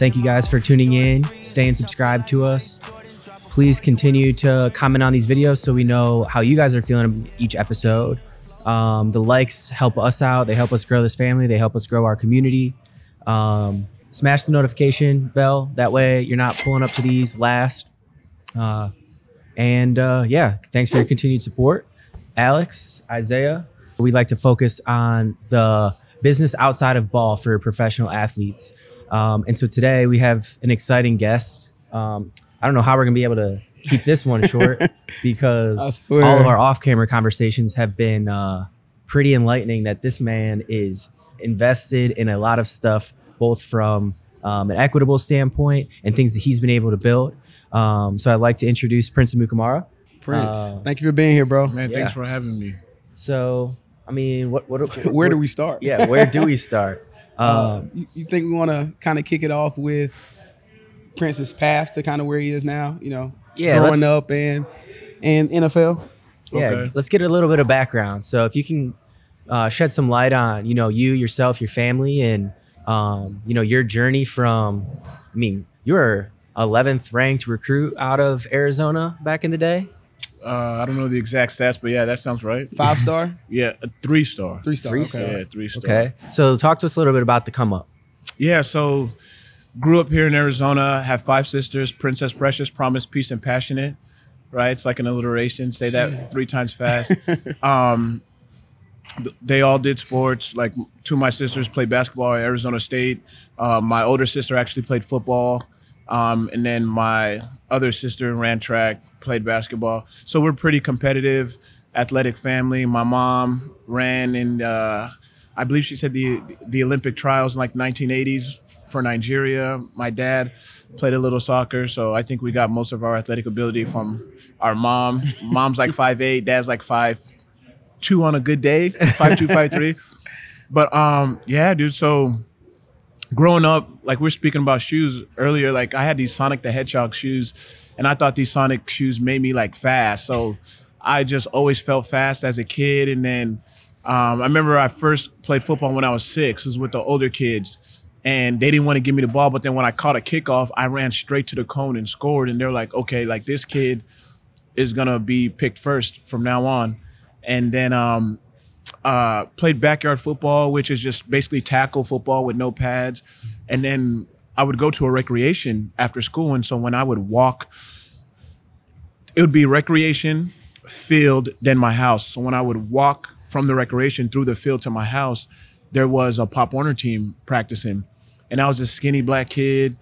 Thank you guys for tuning in, staying subscribed to us. Please continue to comment on these videos so we know how you guys are feeling each episode. Um, the likes help us out. They help us grow this family. They help us grow our community. Um, smash the notification bell. That way you're not pulling up to these last. Uh, and uh, yeah, thanks for your continued support. Alex, Isaiah, we like to focus on the business outside of ball for professional athletes. Um, and so today we have an exciting guest. Um, I don't know how we're going to be able to keep this one short because all of our off camera conversations have been uh, pretty enlightening that this man is invested in a lot of stuff, both from um, an equitable standpoint and things that he's been able to build. Um, so I'd like to introduce Prince Amukamara. Prince, Uh, thank you for being here, bro. Man, thanks Yeah. for having me. So, I mean, what, what, Where do we start? Yeah, where do we start? Um, Uh, you, you think we want to kind of kick it off with Prince's path to kind of where he is now? You know, Yeah, growing up and and NFL. yeah, Okay. let's get a little bit of background. So, if you can uh, shed some light on, you know, you yourself, your family, and um, you know, your journey from. I mean, you were 11th ranked recruit out of Arizona back in the day. Uh, I don't know the exact stats, but yeah, that sounds right. Five star, Yeah, a three star. three star. Three okay. star. Yeah, three star. Okay, so talk to us a little bit about the come up. Yeah, so grew up here in Arizona, have five sisters, Princess Precious, Promise, Peace, and Passionate. Right? It's like an alliteration. Say that three times fast. um, th- they all did sports. Like two of my sisters played basketball at Arizona State. Uh, my older sister actually played football. Um, and then my other sister ran track, played basketball. So we're pretty competitive, athletic family. My mom ran in, uh, I believe she said the the Olympic trials in like 1980s for Nigeria. My dad played a little soccer, so I think we got most of our athletic ability from our mom. Mom's like five eight, dad's like five two on a good day, five two, five three. But um, yeah, dude. So growing up, like we are speaking about shoes earlier, like I had these Sonic the Hedgehog shoes, and I thought these Sonic shoes made me like fast. So I just always felt fast as a kid. And then um, I remember I first played football when I was six. It was with the older kids. And they didn't want to give me the ball, but then when I caught a kickoff, I ran straight to the cone and scored. And they're like, "Okay, like this kid is gonna be picked first from now on." And then um, uh, played backyard football, which is just basically tackle football with no pads. And then I would go to a recreation after school. And so when I would walk, it would be recreation, field, then my house. So when I would walk from the recreation through the field to my house, there was a Pop Warner team practicing. And I was a skinny black kid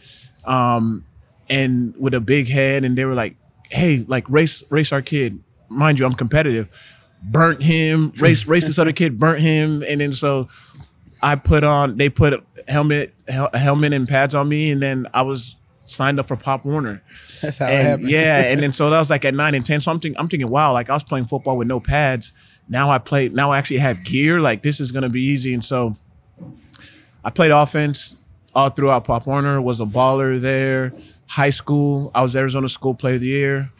um, and with a big head. And they were like, hey, like race, race our kid. Mind you, I'm competitive burnt him, race race this other kid, burnt him, and then so I put on they put a helmet hel- a helmet and pads on me, and then I was signed up for Pop Warner. That's how it happened. yeah, and then so that was like at nine and ten. So I'm thinking, I'm thinking, wow, like I was playing football with no pads. Now I play. Now I actually have gear. Like this is gonna be easy. And so I played offense all throughout Pop Warner. Was a baller there. High school, I was Arizona School Player of the Year.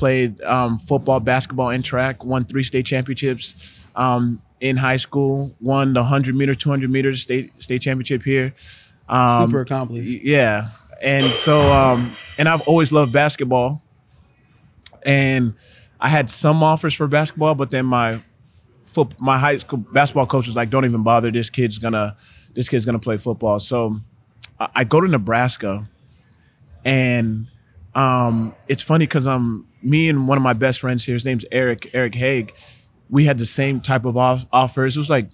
Played um, football, basketball, and track. Won three state championships um, in high school. Won the hundred meter, two hundred meter state state championship here. Um, Super accomplished. yeah. And so, um, and I've always loved basketball. And I had some offers for basketball, but then my foot, my high school basketball coach was like, "Don't even bother. This kid's gonna, this kid's gonna play football." So I, I go to Nebraska, and um, it's funny because I'm me and one of my best friends here. His name's Eric Eric Haig. We had the same type of off- offers. It was like,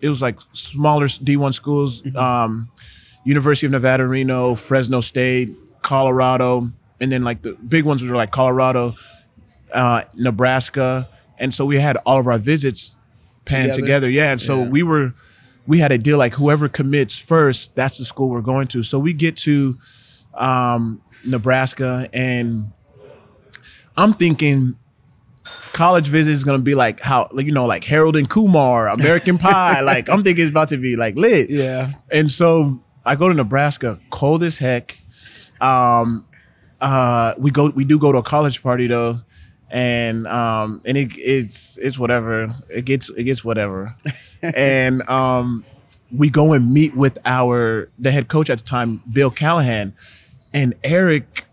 it was like smaller D1 schools. Um, University of Nevada, Reno, Fresno State, Colorado, and then like the big ones were like Colorado, uh, Nebraska, and so we had all of our visits panned Together? together. Yeah, and so Yeah. we were, we had a deal like whoever commits first, that's the school we're going to. So we get to um, Nebraska, and I'm thinking college visit is gonna be like how like, you know like Harold and Kumar, American Pie. like I'm thinking it's about to be like lit. Yeah. And so I go to Nebraska, cold as heck. Um, uh, we go, we do go to a college party though, and um, and it, it's it's whatever. It gets it gets whatever, and um, we go and meet with our the head coach at the time, Bill Callahan, and Eric.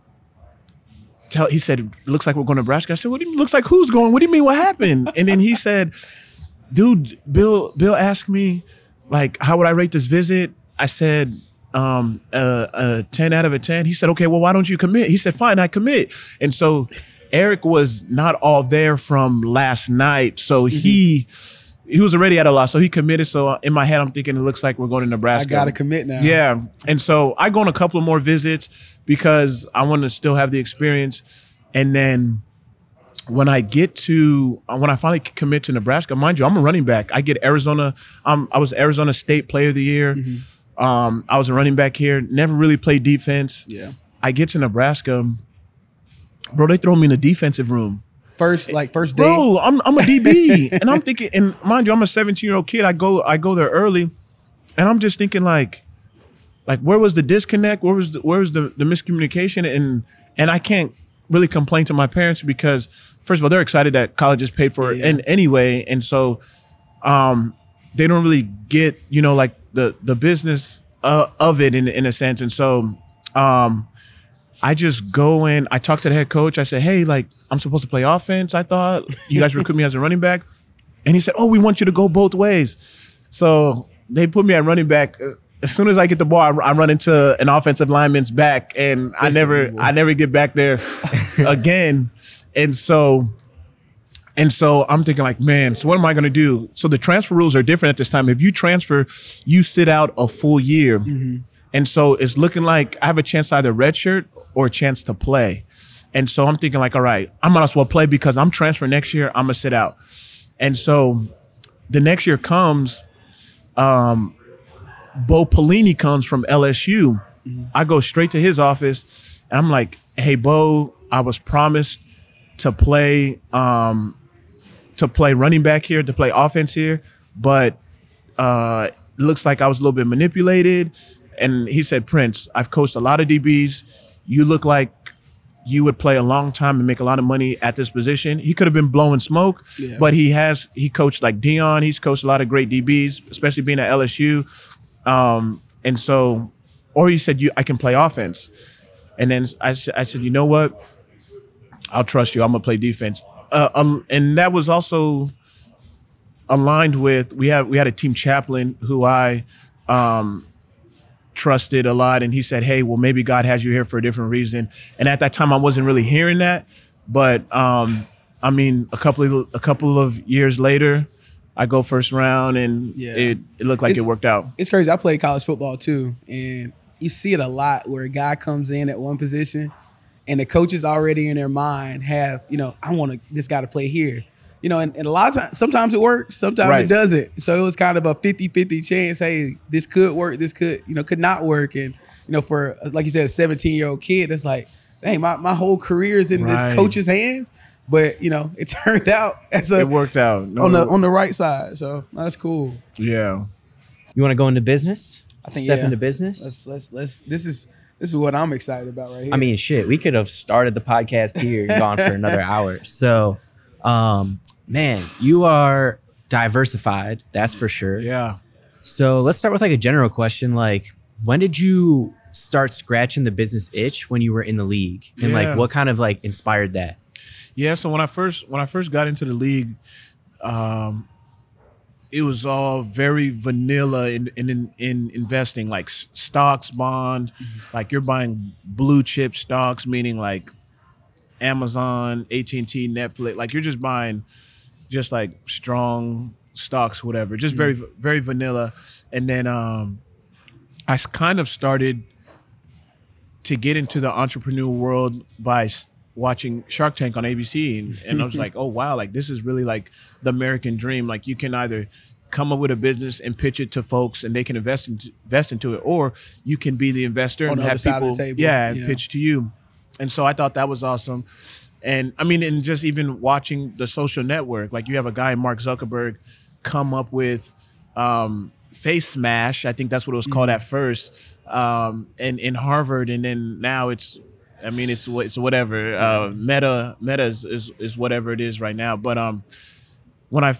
Tell, he said, "Looks like we're going to Nebraska." I said, "What do you looks like? Who's going? What do you mean? What happened?" And then he said, "Dude, Bill, Bill asked me, like, how would I rate this visit?" I said, um, a, a ten out of a ten. He said, "Okay, well, why don't you commit?" He said, "Fine, I commit." And so, Eric was not all there from last night, so he he was already at a loss. So he committed. So in my head, I'm thinking it looks like we're going to Nebraska. I gotta commit now. Yeah. And so I go on a couple of more visits because I want to still have the experience. And then when I get to when I finally commit to Nebraska, mind you, I'm a running back. I get Arizona. Um, I was Arizona State Player of the Year. Um, I was a running back here. Never really played defense. Yeah. I get to Nebraska, bro. They throw me in the defensive room. First, like first day. Bro, I'm I'm a DB, and I'm thinking, and mind you, I'm a 17 year old kid. I go I go there early, and I'm just thinking like, like where was the disconnect? Where was the, where was the the miscommunication? And and I can't really complain to my parents because first of all, they're excited that college is paid for Yeah. in anyway, and so um, they don't really get you know like the the business uh, of it in in a sense, and so um. I just go in. I talk to the head coach. I said, "Hey, like I'm supposed to play offense. I thought you guys recruit me as a running back." And he said, "Oh, we want you to go both ways." So they put me at running back. As soon as I get the ball, I, I run into an offensive lineman's back, and I never, I never get back there again. And so, and so I'm thinking like, man, so what am I going to do? So the transfer rules are different at this time. If you transfer, you sit out a full year. And so it's looking like I have a chance to either redshirt or a chance to play. And so I'm thinking like, all right, I might as well play because I'm transferring next year. I'm gonna sit out. And so the next year comes, um, Bo Pelini comes from LSU. I go straight to his office and I'm like, hey, Bo, I was promised to play um, to play running back here, to play offense here, but uh, looks like I was a little bit manipulated. And he said, Prince, I've coached a lot of DBs. You look like you would play a long time and make a lot of money at this position. He could have been blowing smoke, Yeah. but he has he coached like Dion. He's coached a lot of great DBs, especially being at LSU. Um, and so, or he said, "You, I can play offense." And then I said, "You know what? I'll trust you. I'm gonna play defense." Uh, um, and that was also aligned with we had we had a team chaplain who I um, trusted a lot, and he said, "Hey, well, maybe God has you here for a different reason." And at that time, I wasn't really hearing that, but um, I mean, a couple of a couple of years later, I go first round, and Yeah. it, it looked like It's- it worked out. It's crazy. I played college football too, and you see it a lot where a guy comes in at one position, and the coaches already in their mind have, you know, I want to this guy to play here. You know, and, and a lot of times, sometimes it works, sometimes Right. it doesn't. So it was kind of a 50-50 chance. Hey, this could work, this could, you know, could not work. And, you know, for, like you said, a 17-year-old kid, it's like, hey, my, my whole career is in Right. this coach's hands. But, you know, it turned out as a, It worked out. No, on the on the right side. So that's cool. yeah. You want to go into business? I think, Step yeah. into business? Let's let's let's. This is this is what I'm excited about right here. I mean, shit, we could have started the podcast here and gone for another hour. So, um, man, you are diversified, that's for sure. Yeah. So let's start with like a general question. Like, when did you start scratching the business itch when you were in the league? And Yeah. like, what kind of like inspired that? Yeah, so when I first when I first got into the league, um, it was all very vanilla in in in, in investing, like stocks, bond, like you're buying blue chip stocks, meaning like Amazon, AT and T, Netflix, like you're just buying just like strong stocks, whatever, just very very vanilla. And then um, I kind of started to get into the entrepreneur world by watching Shark Tank on ABC, and, and I was like, oh wow, like this is really like the American dream. Like you can either come up with a business and pitch it to folks, and they can invest into, invest into it, or you can be the investor On and the have side of the people, yeah, and yeah. pitch to you. And so I thought that was awesome. And I mean, and just even watching the social network, like you have a guy, Mark Zuckerberg, come up with um, FaceMash. I think that's what it was called Mm-hmm. at first, um, and in Harvard, and then now it's, I mean, it's it's whatever. Uh, Meta Meta is, is is whatever it is right now. But um, when I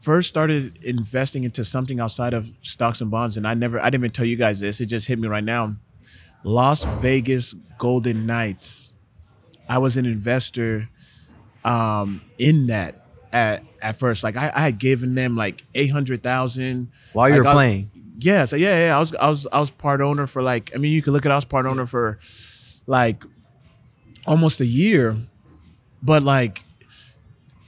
first started investing into something outside of stocks and bonds, and I never, I didn't even tell you guys this. It just hit me right now. Las Vegas Golden Knights. I was an investor um, in that at at first. Like I, I had given them like eight hundred thousand While you like, were I- playing. yeah, so yeah, yeah. I was I was I was part owner for like I mean you could look at I was part owner for like almost a year, but like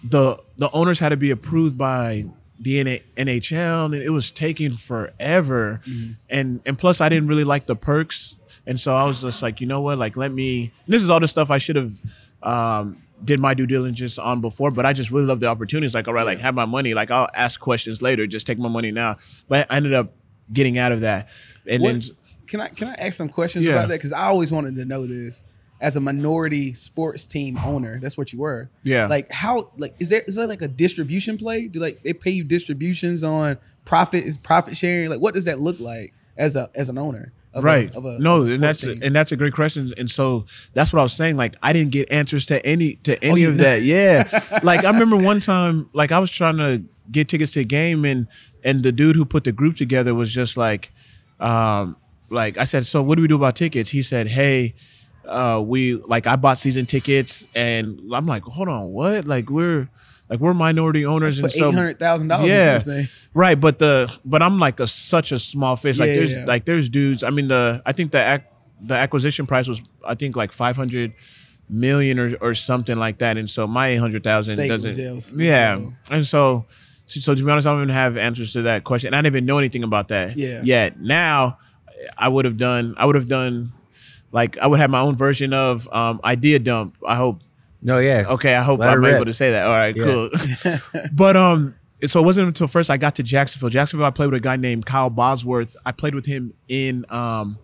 the the owners had to be approved by the NA NHL and it was taking forever, and and plus I didn't really like the perks, and so I was just like you know what like let me this is all the stuff I should have. Um, did my due diligence on before, but I just really love the opportunities. Like, all right, like have my money. Like, I'll ask questions later. Just take my money now. But I ended up getting out of that, and What, then can I can I ask some questions Yeah. about that? Because I always wanted to know this. As a minority sports team owner, that's what you were. Yeah. Like how like is there is there like a distribution play? Do like they pay you distributions on profit is profit sharing? Like what does that look like as a as an owner? A- right of a, no a and that's team? and that's a great question and so that's what i was saying like i didn't get answers to any to any Oh, of know. that yeah like i remember one time like i was trying to get tickets to a game and and the dude who put the group together was just like um like i said so what do we do about tickets he said hey uh we like i bought season tickets and i'm like hold on what like we're like we're minority owners and so eight hundred thousand dollars yeah, this thing. right. But the but I'm like a such a small fish. Like Yeah, there's yeah. like there's dudes. I mean the I think the ac- the acquisition price was I think like 500 million or or something like that. And so my 800,000 doesn't. just- yeah. so- And so so to be honest, I don't even have answers to that question. And I didn't even know anything about that Yeah. yet. Now I would have done I would have done like I would have my own version of um, idea dump. I hope No, yeah. Okay, I hope Let I'm rip. able to say that. All right, Yeah. cool. but um, so it wasn't until first I got to Jacksonville. Jacksonville, I played with a guy named Kyle Bosworth. I played with him in um,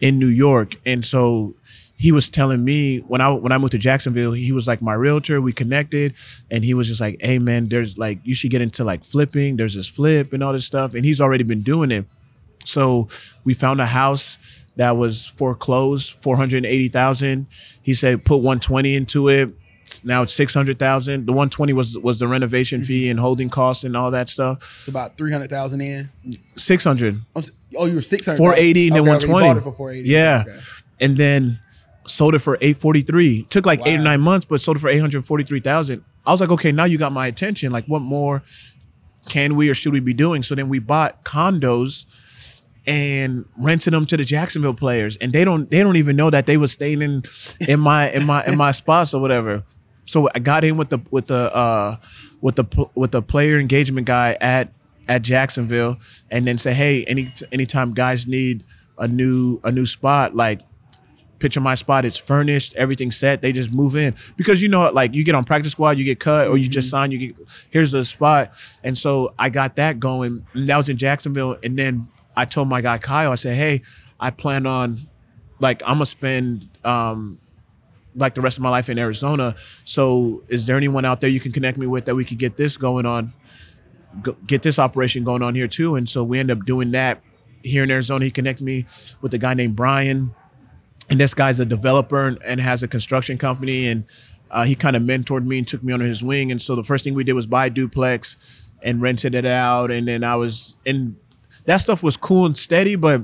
in New York, and so he was telling me when I when I moved to Jacksonville, he was like my realtor. We connected, and he was just like, "Hey, man, there's like you should get into like flipping. There's this flip and all this stuff." And he's already been doing it. So we found a house that was foreclosed, four hundred eighty thousand. He said put one twenty into it. Now it's six hundred thousand. The one twenty was was the renovation fee mm-hmm. and holding costs and all that stuff. It's about three hundred thousand in. Six hundred. Oh, you were six hundred. Four eighty and then one twenty. Bought it for four eighty. Yeah, Okay. and then sold it for eight forty three. Took like eight or nine months, but sold it for eight hundred forty three thousand. I was like, okay, now you got my attention. Like, what more can we or should we be doing? So then we bought condos and rented them to the Jacksonville players, and they don't they don't even know that they were staying in in my in my in my spots or whatever. So I got in with the with the uh with the with the player engagement guy at at Jacksonville, and then say, hey, any anytime guys need a new a new spot, like picture my spot it's furnished everything's set they just move in. Because you know like you get on practice squad you get cut or you just sign you get here's the spot. And so i got that going. And that was in jacksonville and then i told my guy kyle i said hey i plan on like i'm gonna spend um like the rest of my life in arizona. So is there anyone out there you can connect me with that we could get this going on get this operation going on here too? And so we end up doing that here in arizona. He connected me with a guy named brian and this guy's a developer and, and has a construction company and uh, he kind of mentored me and took me under his wing. And so the first thing we did was buy a duplex and rented it out and then i was and that stuff was cool and steady but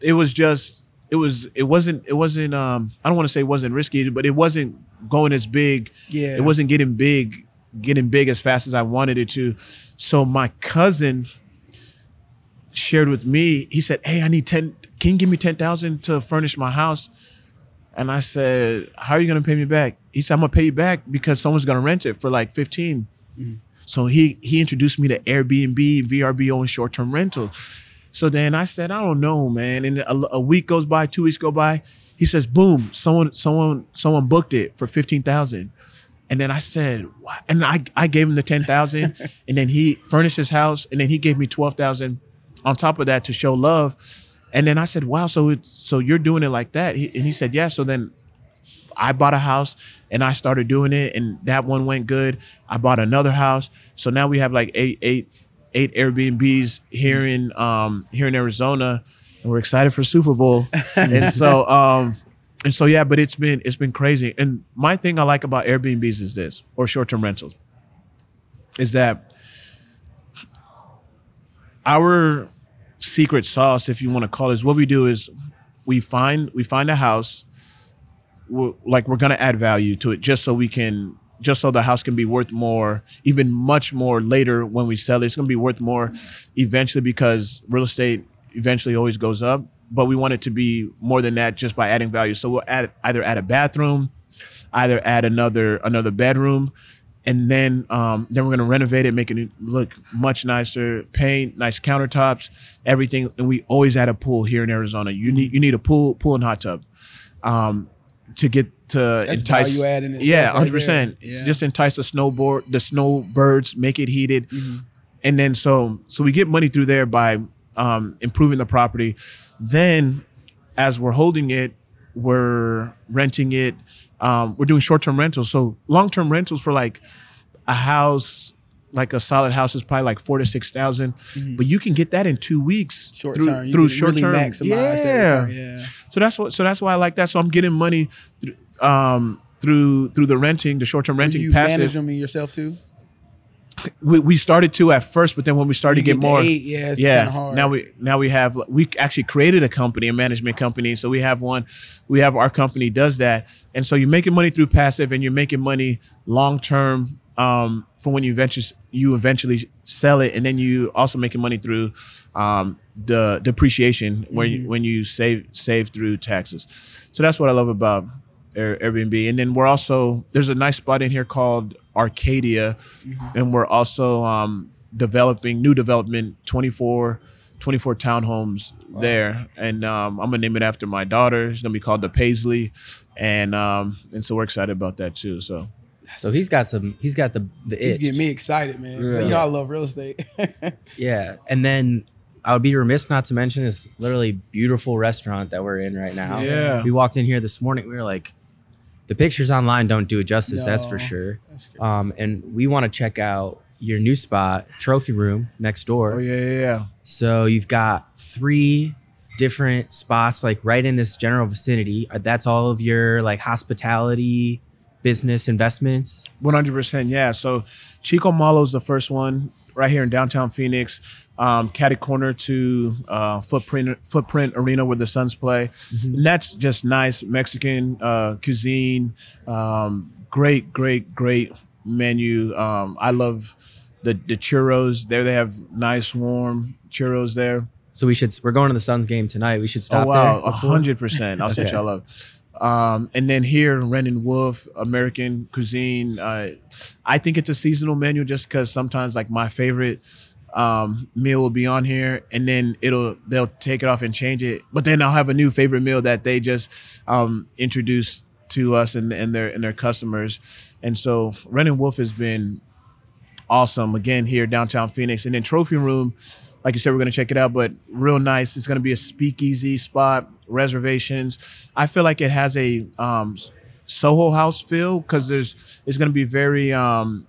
it was just it was it wasn't it wasn't um i don't want to say it wasn't risky but it wasn't going as big. Yeah. it wasn't getting big getting big as fast as i wanted it to. So my cousin shared with me he said hey i need 10 can you give me 10000 to furnish my house? And i said how are you going to pay me back? He said i'm to pay you back because someone's to rent it for like 15 so he he introduced me to airbnb vrbo and short-term rental so then i said i don't know man and a, a week goes by two weeks go by he says boom someone someone someone booked it for 15000 and then I said, what? And I, I gave him the 10,000 and then he furnished his house and then he gave me 12,000 on top of that to show love. And then I said, wow, so it, so you're doing it like that? He, and he said, yeah. So then I bought a house and I started doing it and that one went good. I bought another house. So now we have like eight, eight, eight Airbnbs here in, um, here in Arizona and we're excited for Super Bowl. and so, um, and so yeah, but it's been it's been crazy. And my thing I like about Airbnbs is this, or short term rentals, is that our secret sauce, if you want to call it, is what we do is we find we find a house. We're, like we're gonna add value to it just so we can just so the house can be worth more, even much more later when we sell it. It's gonna be worth more eventually because real estate eventually always goes up. But we want it to be more than that just by adding value. So we'll add either add a bathroom, either add another another bedroom, and then um, then we're gonna renovate it, make it look much nicer, paint, nice countertops, everything. And we always add a pool here in Arizona. You need you need a pool, pool and hot tub, um, to get to That's entice. value add in yeah, right hundred percent. there. Yeah. Just entice the snowboard, the snowbirds, make it heated, and then so so we get money through there by um, improving the property. Then, as we're holding it, we're renting it. Um, we're doing short term rentals. So long term rentals for like a house, like a solid house, is probably like four to six but you can get that in two weeks Short through, term. You through can short really term. maximize yeah. that. Yeah. So that's what. So that's why I like that. So I'm getting money, th- um, through through the renting, the short term renting you manage passive. them yourself too? We, we started to at first, but then when we started You to get get more, eight, yeah, it's yeah. hard. Now we now we have we actually created a company, a management company. So we have one, we have our company does that, and so you're making money through passive, and you're making money long term um, for when you eventually you eventually sell it, and then you also making money through um, the depreciation Mm-hmm. you, when you save save through taxes. So that's what I love about Airbnb. And then we're also there's a nice spot in here called Arcadia, and we're also um, developing new development 24, 24 townhomes there, and um, I'm gonna name it after my daughter. It's gonna be called the Paisley, and um, and so we're excited about that too. So So he's got some. He's got the the itch. getting me excited, man. Yeah. You know I love real estate. Yeah, and then I would be remiss not to mention this literally beautiful restaurant that we're in right now. Yeah. we walked in here this morning. We were like, the pictures online don't do it justice. That's for sure. That's. Um, and we want to check out your new spot, Trophy Room, next door. oh yeah, yeah, yeah. So you've got three different spots like right in this general vicinity. Uh, That's all of your like hospitality business investments. One hundred percent, yeah. So Chico Malo is the first one right here in downtown Phoenix, um, catty corner to uh, footprint footprint arena where the Suns play. And that's just nice Mexican uh, cuisine. Um, great, great, great menu. Um, I love the the churros. There they have nice warm churros there. So we should we're going to the Suns game tonight. We should stop oh wow, hundred percent. I'll say Okay. y'all love. Um, and then here, Wren and Wolf, American cuisine. Uh, I think it's a seasonal menu just because sometimes like my favorite um, meal will be on here, and then it'll they'll take it off and change it. But then I'll have a new favorite meal that they just um, introduce to us and, and their and their customers. And so Wren and Wolf has been awesome again here downtown Phoenix. And then Trophy Room, like you said, we're gonna check it out, but real nice. It's gonna be a speakeasy spot, reservations. I feel like it has a um, Soho House feel because there's it's gonna be very um,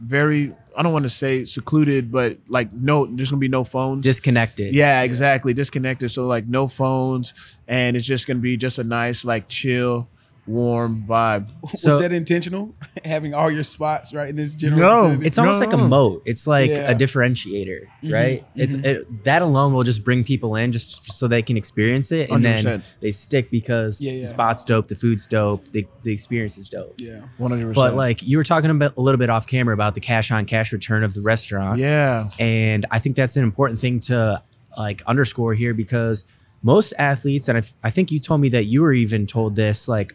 very I don't want to say secluded, but like no, there's gonna be no phones. Disconnected. Yeah, exactly. Disconnected. So like no phones, and it's just gonna be just a nice like chill, warm vibe. So- Was that intentional? Having all your spots right in this general No, vicinity? It's almost No. like a moat. It's like Yeah. a differentiator, mm-hmm. right? Mm-hmm. It's it, that alone will just bring people in just so they can experience it, and then 100%. they stick because Yeah, yeah. the spot's dope, the food's dope, the the experience is dope. yeah. One hundred But like you were talking about a little bit off camera about the cash on cash return of the restaurant, yeah, and I think that's an important thing to like underscore here because most athletes, and I, I think you told me that you were even told this, like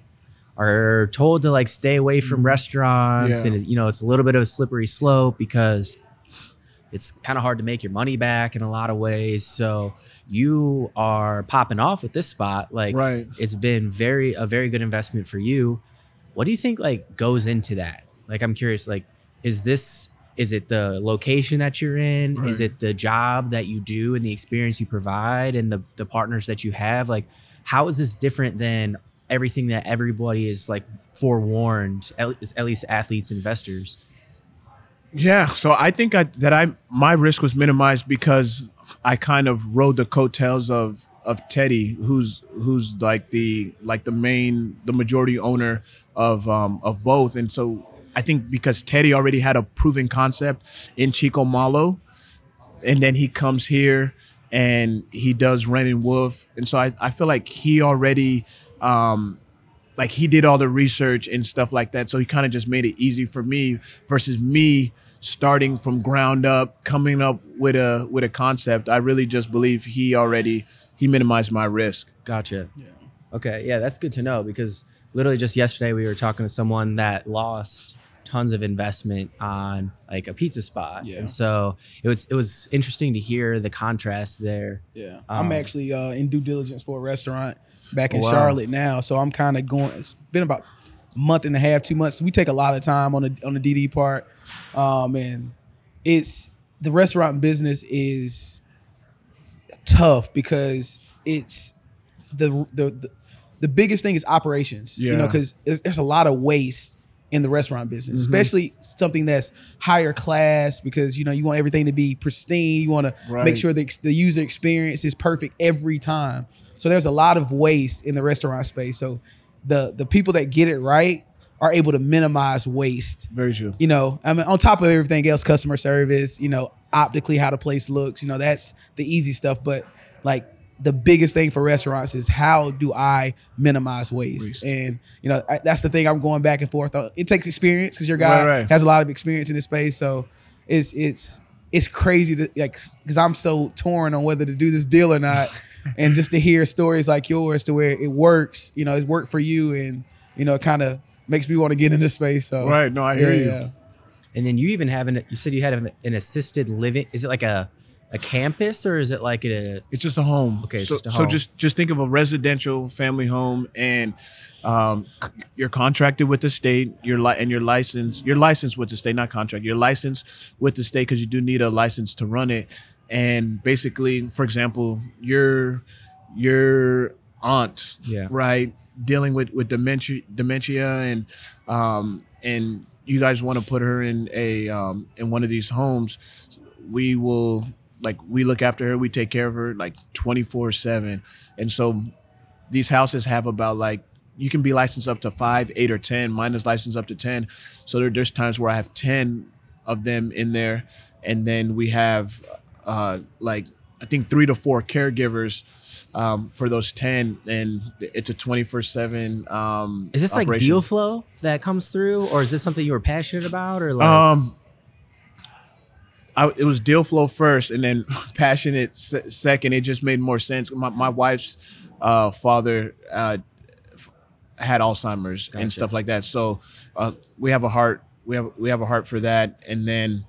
are told to like stay away from mm-hmm. restaurants, Yeah. and you know it's a little bit of a slippery slope because it's kind of hard to make your money back in a lot of ways. So you are popping off with this spot, like Right. it's been very a very good investment for you. What do you think like goes into that? Like I'm curious, like is this is it the location that you're in? Is it the job that you do and the experience you provide and the the partners that you have? Like how is this different than everything that everybody is like forewarned, at least, at least athletes, investors? Yeah, so I think I, that I my risk was minimized because I kind of rode the coattails of of Teddy, who's who's like the like the main the majority owner of um, of both, and so I think because Teddy already had a proven concept in Chico Malo, and then he comes here and he does Wren and Wolf, and so I, I feel like he already. Um, like he did all the research and stuff like that. So he kind of just made it easy for me versus me starting from ground up, coming up with a with a concept. I really just believe he already he minimized my risk. Gotcha. Yeah. Okay. Yeah, that's good to know because literally just yesterday we were talking to someone that lost tons of investment on like a pizza spot. Yeah. And so it was it was interesting to hear the contrast there. Yeah. I'm Um, actually uh, in due diligence for a restaurant back in Wow. Charlotte now, so I'm kind of going. It's been about a month and a half, two months. We take a lot of time on the on the DD part, um, and it's the restaurant business is tough because it's the the the, the biggest thing is operations. You know, because there's a lot of waste in the restaurant business, especially something that's higher class because you know you want everything to be pristine. You want to make sure the, the user experience is perfect every time. So there's a lot of waste in the restaurant space. So the the people that get it right are able to minimize waste Very true. you know, I mean, on top of everything else, customer service, you know, optically how the place looks, you know, that's the easy stuff. But like the biggest thing for restaurants is how do I minimize waste? Waste. And you know, I, that's the thing I'm going back and forth on. It takes experience because your guy Right, right. has a lot of experience in this space, so it's it's it's crazy to like because I'm so torn on whether to do this deal or not. and just to hear stories like yours to where it works, you know, it's worked for you, and you know, it kind of makes me want to get into space. So Right, no, I hear you. And then you even have an you said you had an, an assisted living. Is it like a a campus or is it like a It's just a home. Okay, it's so, just a so just just think of a residential family home, and um, c- you're contracted with the state. You're li- and your license, your You're with the state, not contract. Your license with the state because you do need a license to run it. And basically, for example, your your aunt, Yeah. right, dealing with with dementia, dementia, and um, and you guys want to put her in a um, in one of these homes, we will like we look after her, we take care of her like twenty four seven, and so these houses have about like you can be licensed up to five, eight, or ten. Mine is licensed up to ten, so there, there's times where I have ten of them in there, and then we have uh, like I think three to four caregivers um, for those ten, and it's a twenty four seven. Um, is this like deal flow that comes through or is this something you were passionate about or like Um, I, it was deal flow first, and then passionate se- second. It just made more sense. My, my wife's uh, father uh, f- had Alzheimer's Gotcha. and stuff like that, so uh, we have a heart. We have we have a heart for that. And then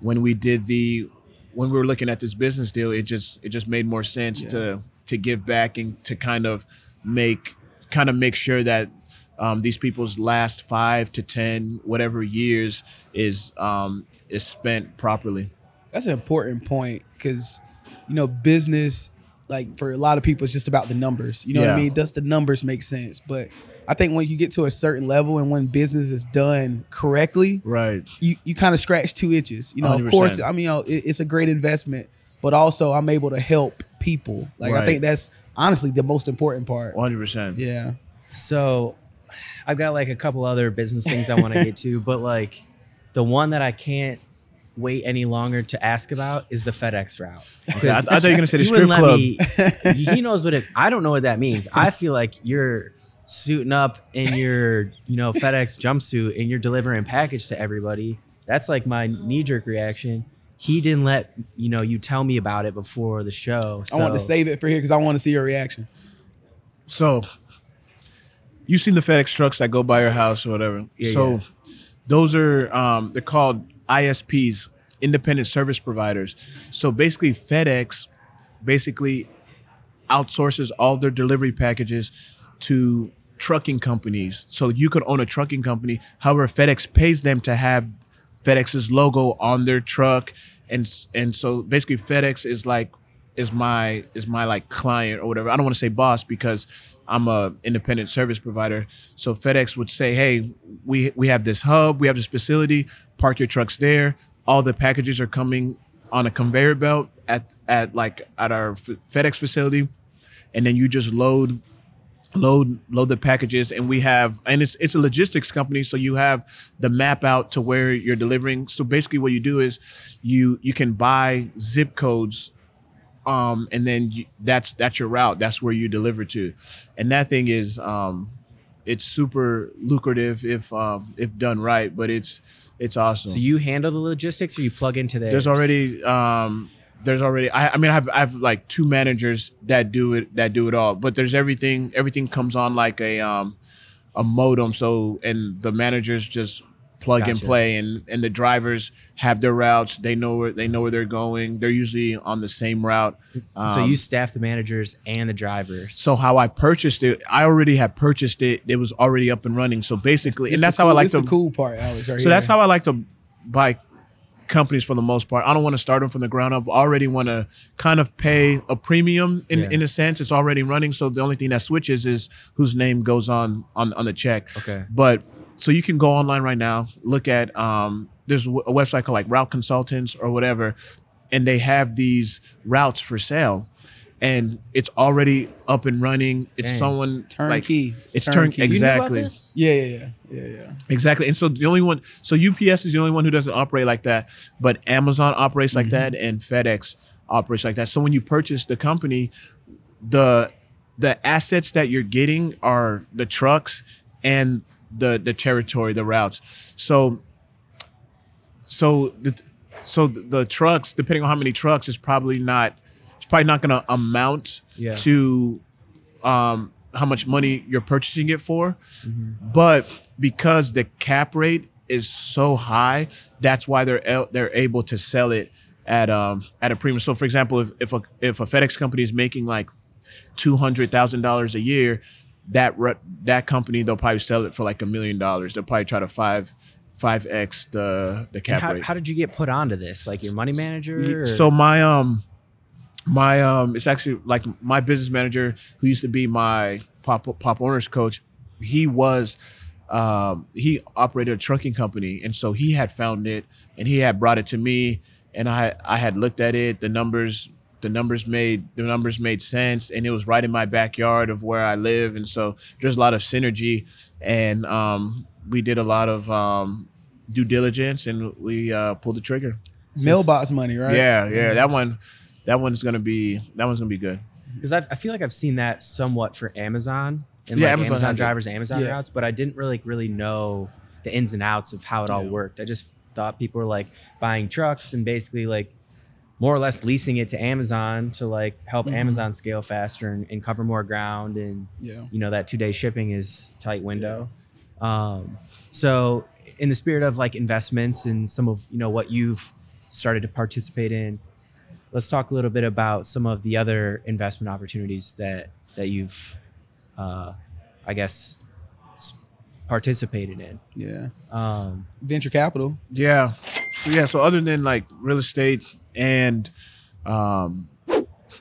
when we did the when we were looking at this business deal, it just it just made more sense to to give back and to kind of make kind of make sure that um, these people's last five to ten whatever years is um, is spent properly. That's an important point because you know business, like for a lot of people, it's just about the numbers. You know what I mean? Does the numbers make sense? But I think when you get to a certain level and when business is done correctly, Right. you you kind of scratch two itches. You know, of course, I mean, you know, it, it's a great investment, but also I'm able to help people. Like I think that's honestly the most important part. One hundred percent. Yeah. So I've got like a couple other business things I want to get to, but like the one that I can't wait any longer to ask about is the FedEx route. I, I thought you were gonna say the He strip club. me- he knows what it. I don't know what that means. I feel like you're suiting up in your, you know, FedEx jumpsuit and you're delivering package to everybody. That's like my knee jerk reaction. He didn't let you know you tell me about it before the show. So I want to save it for here because I want to see your reaction. So you've seen the FedEx trucks that go by your house or whatever. Yeah, so yeah. those are um, they're called ISPs, independent service providers. So basically FedEx basically outsources all their delivery packages to trucking companies. So you could own a trucking company. However, FedEx pays them to have FedEx's logo on their truck, and and so basically FedEx is like is my is my like client or whatever. I don't want to say boss because I'm a independent service provider. So FedEx would say, hey, we we have this hub, we have this facility. Park your trucks there. All the packages are coming on a conveyor belt at at like at our FedEx facility, and then you just load load load the packages and we have and it's it's a logistics company so you have the map out to where you're delivering so basically what you do is you you can buy zip codes um and then you, that's that's your route. That's where you deliver to. And that thing is um it's super lucrative if um if done right but it's it's awesome. So you handle the logistics, or you plug into there? there's already um there's already I, I mean I have I have like two managers that do it that do it all but there's everything everything comes on like a um a modem. So and the managers just plug and play and and the drivers have their routes they know where they know where they're going they're usually on the same route um, so you staff the managers and the drivers. so how I purchased it I already had purchased it it was already up and running so basically It's and that's the how I like it's to the cool part, Alex. Right so that's how I like to buy companies for the most part. I don't want to start them from the ground up. I already want to kind of pay a premium in, Yeah. in a sense. It's already running. So the only thing that switches is whose name goes on on, on the check. Okay. But so you can go online right now, look at um there's a website called like Route Consultants or whatever, and they have these routes for sale. And it's already up and running. It's Dang. someone Turnkey. Like, It's it's turnkey. turnkey. You You about Exactly. this? Yeah, yeah, yeah, yeah, yeah. Exactly. And so the only one, so UPS is the only one who doesn't operate like that, but Amazon operates like that and FedEx operates like that. So when you purchase the company, the the assets that you're getting are the trucks and the the territory, the routes. So so the so the, the trucks, depending on how many trucks, is probably not it's probably not going to amount Yeah. to um, how much money you're purchasing it for. Mm-hmm. But because the cap rate is so high, that's why they're they're able to sell it at um at a premium. So for example, if if a if a FedEx company is making like two hundred thousand dollars a year, that re- that company they'll probably sell it for like a million dollars. They'll probably try to five five x the the cap how, rate. how did you get put onto this? Like your money manager? Or? So my um my um it's actually like my business manager who used to be my pop Pop Warner's coach. He was um he operated a trucking company and so he had found it and he had brought it to me and I I had looked at it the numbers the numbers made the numbers made sense and it was right in my backyard of where I live and so there's a lot of synergy and um we did a lot of um due diligence and we uh pulled the trigger. Mailbox money, right? Yeah, yeah, that one, that one's gonna be that one's gonna be good. because I feel like I've seen that somewhat for Amazon and Yeah, like Amazon Amazon, has it. drivers, Amazon Yeah. routes, but I didn't really really know the ins and outs of how it all Yeah. worked. I just thought people were like buying trucks and basically like more or less leasing it to Amazon to like help Mm-hmm. Amazon scale faster and, and cover more ground and Yeah. you know that two day shipping is tight window. Um, so in the spirit of like investments and some of you know what you've started to participate in, let's talk a little bit about some of the other investment opportunities that that you've, uh, I guess, participated in. Yeah. Um, Venture capital. Yeah, so yeah. So other than like real estate and, um,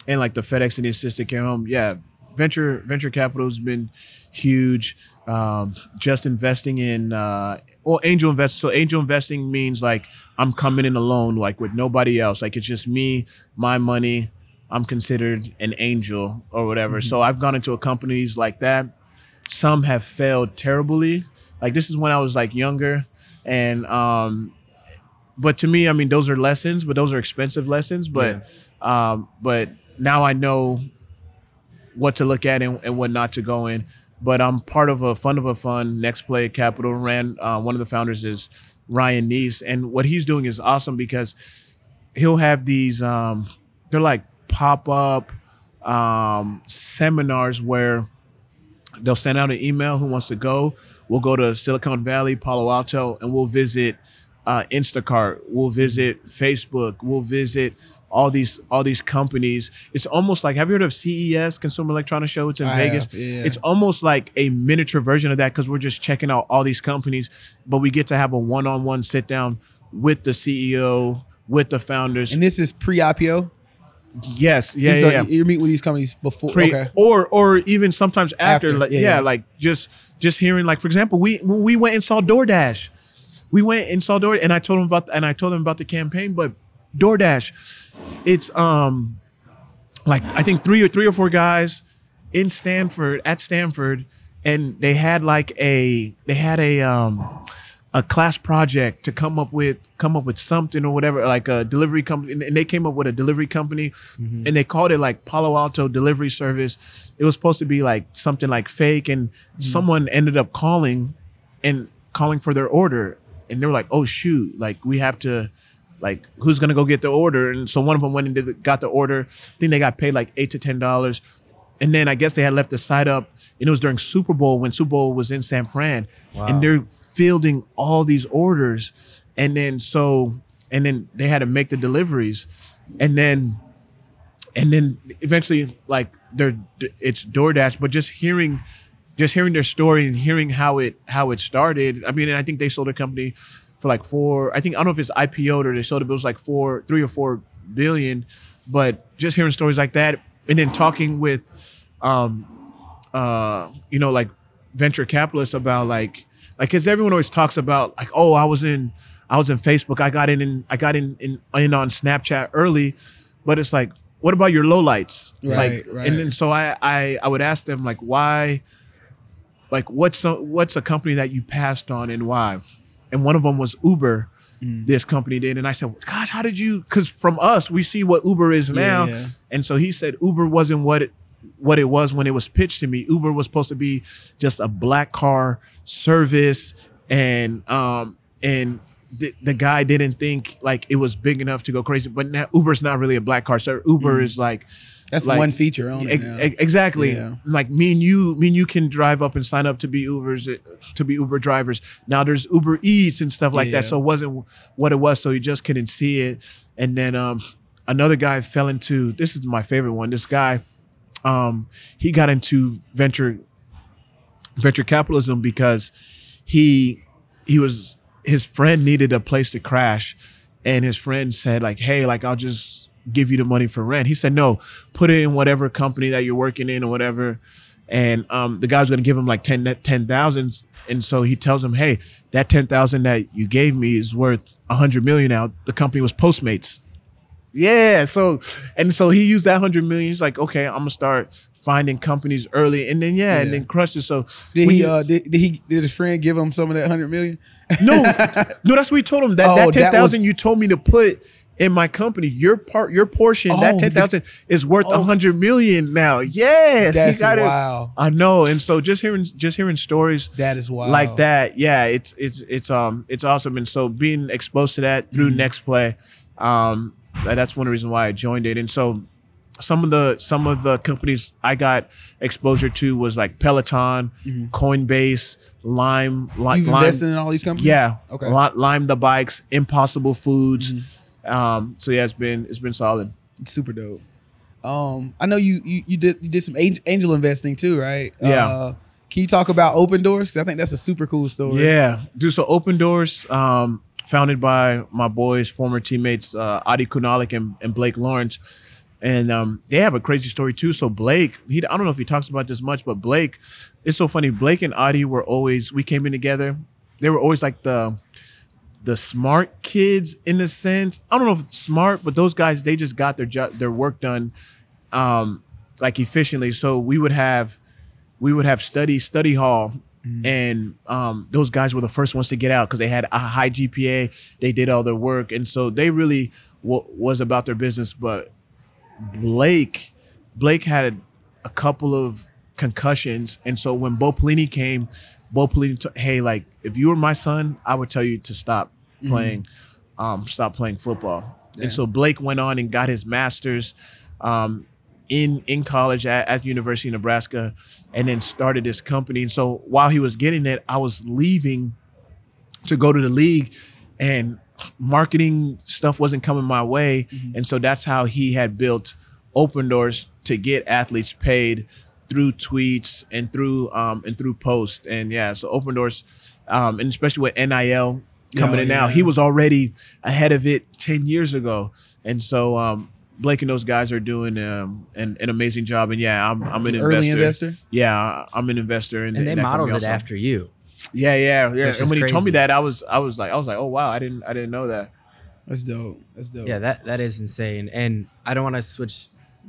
and like the FedEx and the assistant came home, yeah, venture venture capital has been huge. Um, just investing in uh, well, angel invest. So angel investing means like I'm coming in alone, like with nobody else. Like it's just me, my money. I'm considered an angel or whatever. So I've gone into a companies like that. Some have failed terribly. Like this is when I was like younger, and um, but to me, I mean, those are lessons, but those are expensive lessons. But um, but now I know what to look at and, and what not to go in. But I'm part of a fund of a fund, Next Play Capital. Ran uh, one of the founders is Ryan Nece, and what he's doing is awesome because he'll have these. Um, they're like pop up um, seminars where they'll send out an email who wants to go. We'll go to Silicon Valley, Palo Alto, and we'll visit uh, Instacart. We'll visit Facebook. We'll visit all these all these companies. It's almost like have you heard of CES, Consumer Electronics Show? It's in I Vegas. have, yeah. It's almost like a miniature version of that because we're just checking out all these companies, but we get to have a one-on-one sit down with the CEO, with the founders. And this is pre-IPO. yes, yeah, These yeah, are- yeah You meet with these companies before. pre okay. or or even sometimes after, After, like yeah, yeah, yeah. like just just hearing like for example we we went and saw DoorDash we went and saw Door and I told him about and I told him about the campaign but DoorDash it's um like I think three or three or four guys in Stanford at Stanford, and they had like a they had a um a class project to come up with come up with something or whatever like a delivery company and they came up with a delivery company and they called it like Palo Alto delivery service. It was supposed to be like something like fake and someone ended up calling and calling for their order and they were like oh shoot like we have to like who's gonna go get the order? And so one of them went and did the, got the order. I think they got paid like eight to ten dollars. And then I guess they had left the site up, and it was during Super Bowl when Super Bowl was in San Fran, wow. and they're fielding all these orders, and then so and then they had to make the deliveries, and then and then eventually like they're it's DoorDash, but just hearing just hearing their story and hearing how it how it started. I mean, and I think they sold a company for like four. I think I don't know if it's IPO'd or they sold it, but it was like four, three or four billion. But just hearing stories like that, and then talking with, um, uh, you know, like venture capitalists about like, like, because everyone always talks about like, oh, I was in, I was in Facebook, I got in, in I got in, in in on Snapchat early, but it's like, what about your lowlights? Right, like, right. and then so I, I, I would ask them like, why, like, what's a, what's a company that you passed on and why? And one of them was Uber. Mm. This company did, and I said, "Gosh, how did you?" Because from us, we see what Uber is now, yeah. and so he said Uber wasn't what it what it was when it was pitched to me. Uber was supposed to be just a black car service, and um and the, the guy didn't think like it was big enough to go crazy. But now Uber's not really a black car service. Uber is like That's like- one feature on it. Ex- now. ex- exactly. Yeah. Like me and you, me and you can drive up and sign up to be Ubers, to be Uber drivers. Now there's Uber Eats and stuff like Yeah. that. So it wasn't what it was. So you just couldn't see it. And then um, another guy fell into. This is my favorite one. This guy, um, he got into venture venture capitalism because he he was his friend needed a place to crash and his friend said like hey like i'll just give you the money for rent he said no put it in whatever company that you're working in or whatever and um, the guy was going to give him like 10 10,000 and so he tells him hey that 10,000 that you gave me is worth 100 million now the company was postmates yeah. So and so he used that hundred million. He's like, okay, I'm gonna start finding companies early, and then yeah, and then crush it. So Did he? you- Uh, did, did he? Did his friend give him some of that hundred million? no, no, that's what he told him. That Oh, that that ten thousand you told me to put in my company, your part, your portion, Oh, that ten thousand is worth a oh. hundred million now. Yes, That's he got it. wow. I know, and so just hearing just hearing stories That is wild. like that, yeah, it's it's it's um it's awesome, and so being exposed to that through Mm-hmm. Next Play, um, that's one of the reasons why I joined it, and so some of the some of the companies I got exposure to was like Peloton, Coinbase, Lime, Li- Mm-hmm. You've Lime, invested in all these companies. yeah, Okay. Mm-hmm. Lime the bikes, Impossible Foods. Um, so yeah, it's been it's been solid. super dope. Um, I know you you, you did you did some angel, angel investing too, right? Yeah. Uh, can you talk about Opendorse? Because I think that's a super cool story. Yeah, dude. So Opendorse, um, founded by my boys, former teammates uh, Adi Kunalic and, and Blake Lawrence, and um, they have a crazy story too. So Blake, he I don't know if he talks about this much, but Blake, it's so funny. Blake and Adi were always we came in together. They were always like the the smart kids in a sense. I don't know if it's smart, but those guys they just got their job, their work done, um, like efficiently. So we would have we would have study study hall and um, those guys were the first ones to get out because they had a high gpa they did all their work. And so they really w- was about their business. But blake blake had a couple of concussions. And so when bo pelini came bo pelini t- hey like if you were my son i would tell you to stop playing um, stop playing football and so blake went on and got his master's um, in in college at, at the University of Nebraska, and then started this company. And so while he was getting it, I was leaving to go to the league, and marketing stuff wasn't coming my way. And so that's how he had built Opendorse to get athletes paid through tweets and through um, and through posts. And yeah, so Opendorse, um, and especially with NIL coming Oh, in now, he was already ahead of it ten years ago. And so um, Blake and those guys are doing um, an, an amazing job. And yeah, I'm I'm an Early investor. investor? Yeah, I'm an investor. In, And they in modeled it also. after you. Yeah, yeah, yeah. Which And is when he told me that, I was I was like I was like, oh wow, I didn't I didn't know that. That's dope. That's dope. Yeah, that that is insane. And I don't want to switch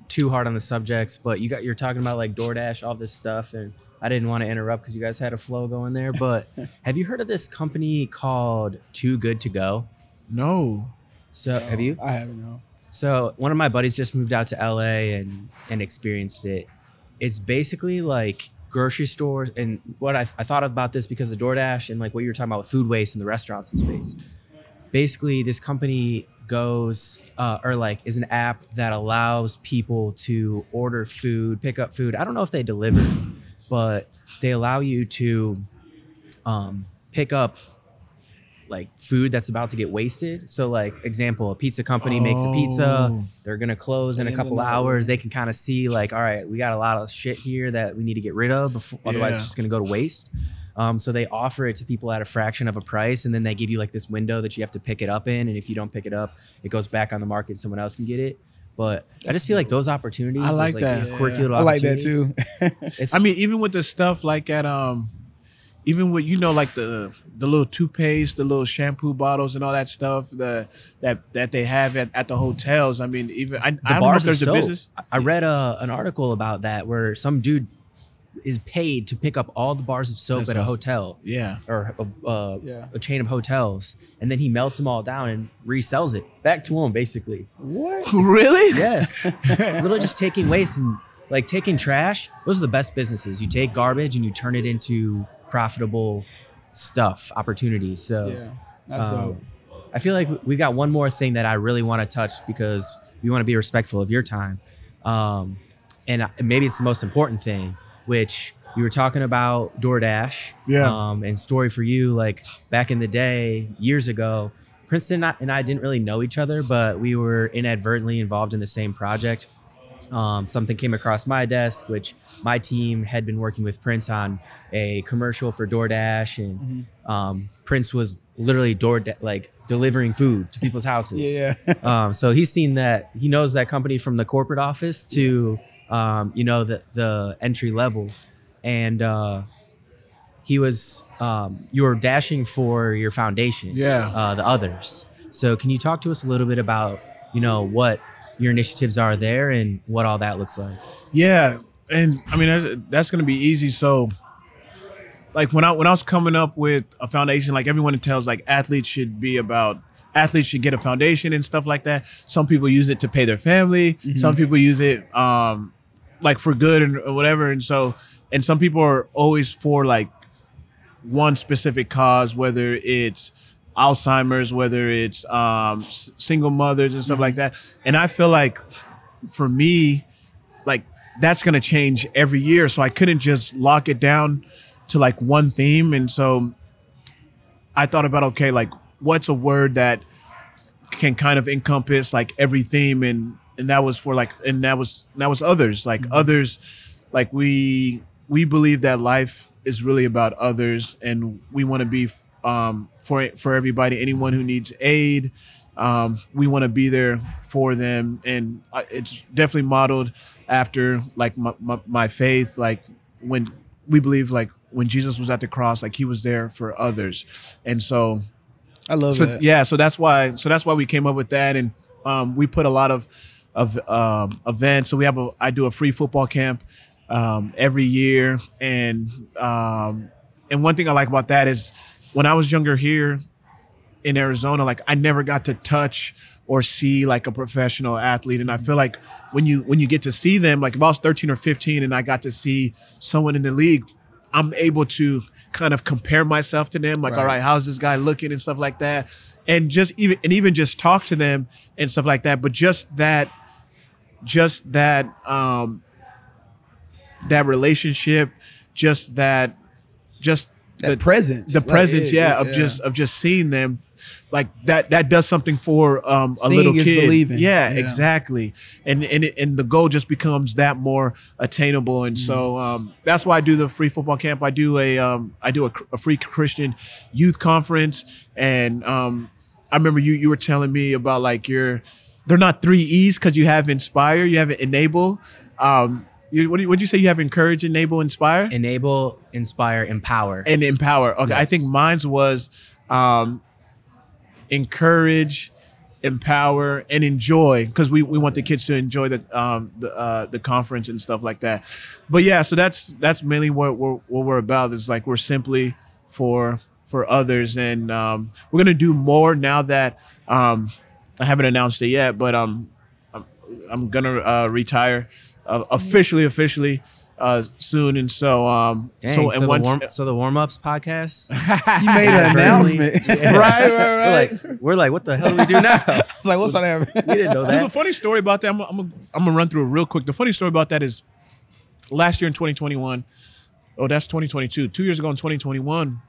too hard on the subjects, but you got you're talking about like DoorDash, all this stuff, and I didn't want to interrupt because you guys had a flow going there. But have you heard of this company called Too Good to Go? No. So have you? I haven't know. So one of my buddies just moved out to LA and and experienced it. It's basically like grocery stores and what I, I thought about this because of DoorDash and like what you were talking about with food waste in the restaurants and space. Basically, this company goes uh, or like is an app that allows people to order food, pick up food. I don't know if they deliver, but they allow you to um, pick up like food that's about to get wasted. So like example, a pizza company makes a pizza, Oh. they're gonna close in a couple hours. They can kind of see like, all right, we got a lot of shit here that we need to get rid of before otherwise Yeah. it's just gonna go to waste. Um, so they offer it to people at a fraction of a price, and then they give you like this window that you have to pick it up in, and if you don't pick it up, it goes back on the market. Someone else can get it. But I just feel like those opportunities, I those, like that. quirky little I like that too. I mean, even with the stuff like at um, even with you know like the the little toothpaste, the little shampoo bottles, and all that stuff the that that they have at, at the hotels. I mean, even I, I don't know if there's a business. I read a, an article about that where some dude is paid to pick up all the bars of soap That's at a awesome. hotel Yeah. or a, uh, Yeah. a chain of hotels, and then he melts them all down and resells it back to him, basically. what? Really? Yes, literally just taking waste and like taking trash. Those are the best businesses. You take garbage and you turn it into profitable stuff, opportunities. So. Yeah, that's Um, dope. I feel like we got one more thing that I really want to touch because we want to be respectful of your time. Um, and maybe it's the most important thing, which you were talking about DoorDash. Yeah. Um, and story for you, like back in the day, years ago, Princeton and I didn't really know each other, but we were inadvertently involved in the same project. Um, something came across my desk, which my team had been working with Prince on a commercial for DoorDash, and um, Prince was literally door like delivering food to people's houses. Yeah. Um, so he's seen that. He knows that company from the corporate office to, um, you know, the the entry level, and uh, he was um, you were dashing for your foundation. Yeah. Uh, the others. So can you talk to us a little bit about you know what your initiatives are there and what all that looks like? Yeah, and I mean that's that's gonna be easy. So, like when I when I was coming up with a foundation, like everyone tells like athletes should be about athletes should get a foundation and stuff like that. Some people use it to pay their family. Some people use it um like for good and or whatever. And so and some people are always for like one specific cause, whether it's Alzheimer's, whether it's um, s- single mothers and stuff like that. And I feel like for me, like that's gonna change every year. So I couldn't just lock it down to like one theme. And so I thought about okay, like what's a word that can kind of encompass like every theme and and that was for like and that was that was others. Like others like we we believe that life is really about others and we want to be um for for everybody anyone who needs aid um we want to be there for them and uh, it's definitely modeled after like my, my, my faith like when we believe like when jesus was at the cross like he was there for others. And so I love so that. yeah so that's why so that's why we came up with that. And um, we put a lot of of um, events. So we have a i do a free football camp um, every year. And um, and one thing i like about that is when i was younger here in arizona like i never got to touch or see like a professional athlete. And i feel like when you when you get to see them like if i was 13 or 15 and i got to see someone in the league i'm able to kind of compare myself to them like all Right. right how's this guy looking and stuff like that and just even and even just talk to them and stuff like that but just that just that um that relationship just that just That the presence. the presence yeah it- of just of just seeing them like that that does something for um a Seeing little is kid believing. yeah, Yeah. exactly and and it, and the goal just becomes that more attainable and so Mm. um that's why I do the free football camp I do a um I do a, a free Christian youth conference and um I remember you you were telling me about like your they're not three E's because you have inspire you have enable um you, what do what'd you say you have encourage enable inspire Enable, inspire, empower. and empower. Okay, I think mine's was um, encourage, empower, and enjoy because we, we want the kids to enjoy the um the uh, the conference and stuff like that. But yeah, so that's that's mainly what we're what we're about. Is like we're simply for for others, and um, we're gonna do more now that um, I haven't announced it yet, but um, I'm, I'm gonna uh, retire uh, officially officially uh, soon, and so um, Dang, so so, and the once warm, so the warm ups podcast. You made an announcement. right, right, We're like, we're like, what the hell do we do now? I was like, what's that we didn't know Dude, the funny story about that, I'm, I'm, I'm gonna run through it real quick. The funny story about that is last year in 2021, oh, that's 2022. Two years ago in 2021,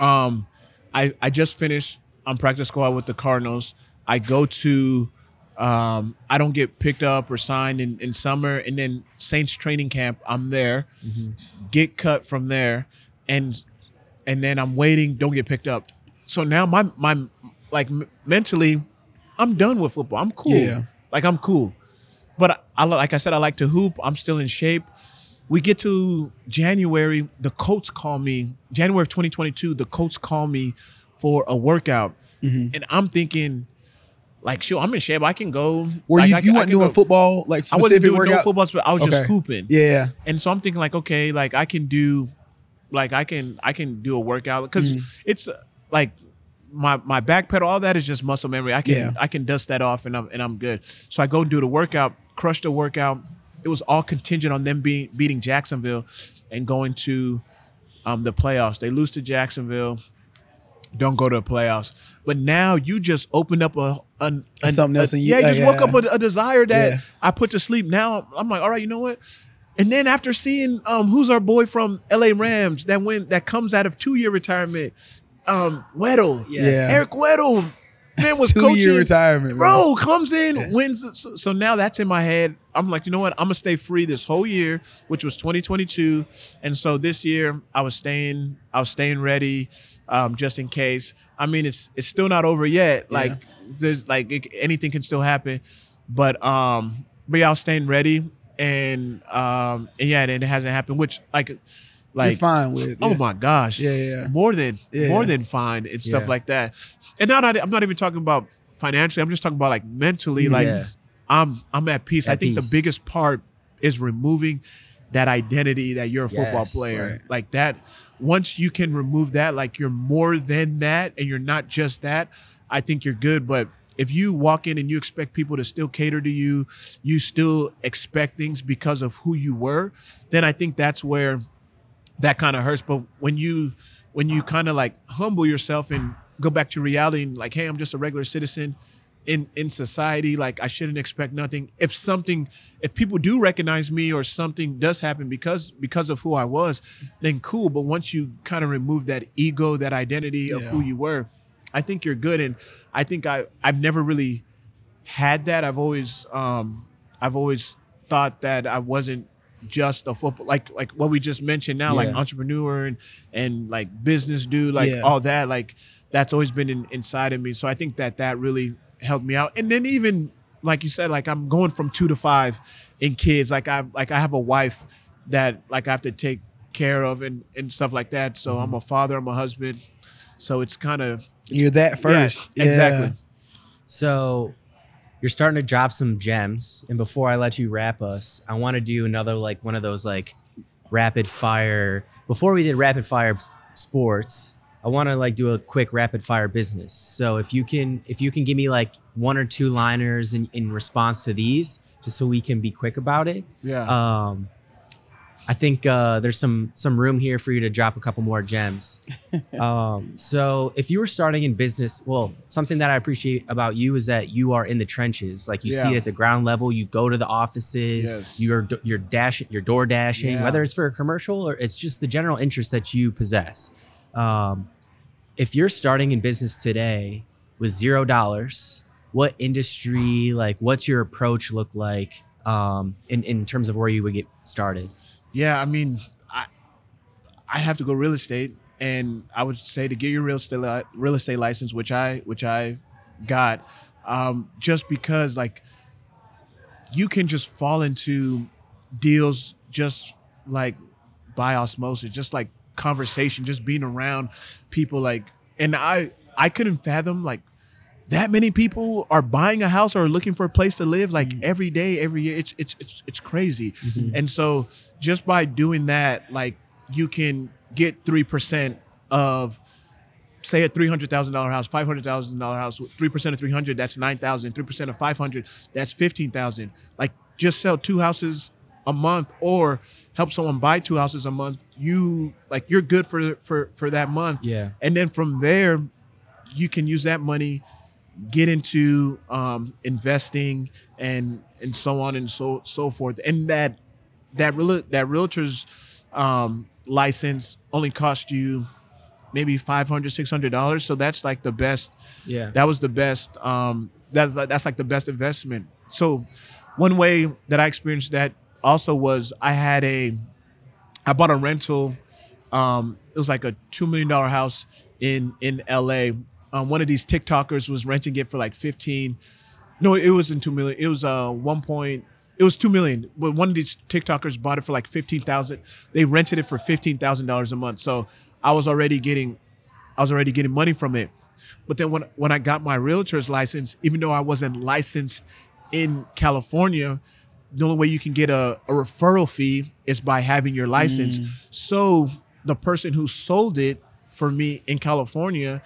um, I, I just finished on practice squad with the Cardinals. I go to, um, I don't get picked up or signed in, in summer, and then Saints training camp. I'm there, get cut from there, and and then I'm waiting, don't get picked up. So now my my like m- mentally, I'm done with football. I'm cool. Yeah. Like I'm cool. But I, I like I said, I like to hoop. I'm still in shape. We get to January, the Colts call me. January of 2022, the Colts call me for a workout, Mm-hmm. and I'm thinking, like, sure, I'm in shape. I can go. Were Like, you I you I weren't can doing go. football like I wasn't doing workout? no football. but I was just Okay. hooping. Yeah. And so I'm thinking like, okay, like I can do, like I can I can do a workout because Mm-hmm. it's like my my back pedal, all that is just muscle memory. I can Yeah. I can dust that off and I'm and I'm good. So I go do the workout, crush the workout. It was all contingent on them being beating Jacksonville and going to um, the playoffs. They lose to Jacksonville. Don't go to the playoffs. But now you just opened up a, an, an- Something else a- you- yeah, you uh, just woke yeah. up with a desire that Yeah. I put to sleep. Now I'm like, all right, you know what? And then after seeing um, who's our boy from LA Rams that went that comes out of two year retirement, um, Weddle, Yes. Yeah. Eric Weddle, man was Two-year retirement, bro. Comes in, wins. So, so now that's in my head. I'm like, you know what? I'm gonna stay free this whole year, which was 2022, and so this year I was staying, I was staying ready, um, just in case. I mean, it's it's still not over yet. Like there's like it, anything can still happen, but um, but yeah, was staying ready, and um, and yeah, and it hasn't happened. Which like, like You're fine with. Oh yeah. my gosh! Yeah, yeah, yeah. more than Yeah. more than fine and stuff Yeah. like that. And now that I'm not even talking about financially. I'm just talking about like mentally. Like Yeah. I'm I'm at peace. I think peace. the biggest part is removing that identity that you're a football Yes. player. Right. Like that. Once you can remove that, like you're more than that, and you're not just that. I think you're good, but. If you walk in and you expect people to still cater to you, you still expect things because of who you were, then I think that's where that kind of hurts. But when you when you kind of like humble yourself and go back to reality and like, hey, I'm just a regular citizen in in society. Like I shouldn't expect nothing. If something, if people do recognize me or something does happen because because of who I was, then cool. But once you kind of remove that ego, that identity of Yeah. who you were, I think you're good. And I think I I've never really had that. I've always um I've always thought that I wasn't just a football like like what we just mentioned now, like entrepreneur and and like business dude, like Yeah. all that, like that's always been in, inside of me. So I think that that really helped me out. And then even like you said, like I'm going from two to five in kids. Like I like I have a wife that like I have to take care of and and stuff like that. So I'm mm-hmm. a father, I'm a husband. So it's kind of You're that first. Yeah, exactly. So you're starting to drop some gems. And before I let you wrap us, I want to do another like one of those like rapid fire. Before we did rapid fire sports, I want to like do a quick rapid fire business. So if you can if you can give me like one or two liners in, in response to these, just so we can be quick about it. Yeah. Um I think uh, there's some some room here for you to drop a couple more gems. um, so if you were starting in business, well, something that I appreciate about you is that you are in the trenches. Like you see it at the ground level. You go to the offices. Yes. You're you're dash you're door dashing, Yeah. whether it's for a commercial or it's just the general interest that you possess. Um, if you're starting in business today with zero dollars, what industry, like, what's your approach look like um, in in terms of where you would get started? Yeah, I mean, I I'd have to go real estate, and I would say to get your real estate li- real estate license, which I which I got, um, just because like you can just fall into deals just like by osmosis, just like conversation, just being around people like, and I I couldn't fathom like that many people are buying a house or looking for a place to live like Mm-hmm. every day, every year. It's it's it's it's crazy. And so just by doing that, like you can get three percent of say a three hundred thousand dollar house, five hundred thousand dollar house, three percent of three hundred, that's nine thousand. Three percent of five hundred, that's fifteen thousand. Like just sell two houses a month or help someone buy two houses a month. You like you're good for for for that month. Yeah. And then from there, you can use that money, get into um, investing and and so on and so so forth. And that that real that realtor's um, license only cost you maybe 500 600 dollars so that's like the best Yeah. that was the best um that's that's like the best investment so one way that i experienced that also was i had a i bought a rental um it was like a two million dollar house in in la um, one of these tiktokers was renting it for like 15 no it wasn't two million it was uh one point it was two million but one of these tiktokers bought it for like 15000 they rented it for $15000 a month so i was already getting I was already getting money from it. But then when when I got my realtor's license, even though I wasn't licensed in California, the only way you can get a, a referral fee is by having your license. So the person who sold it for me in California,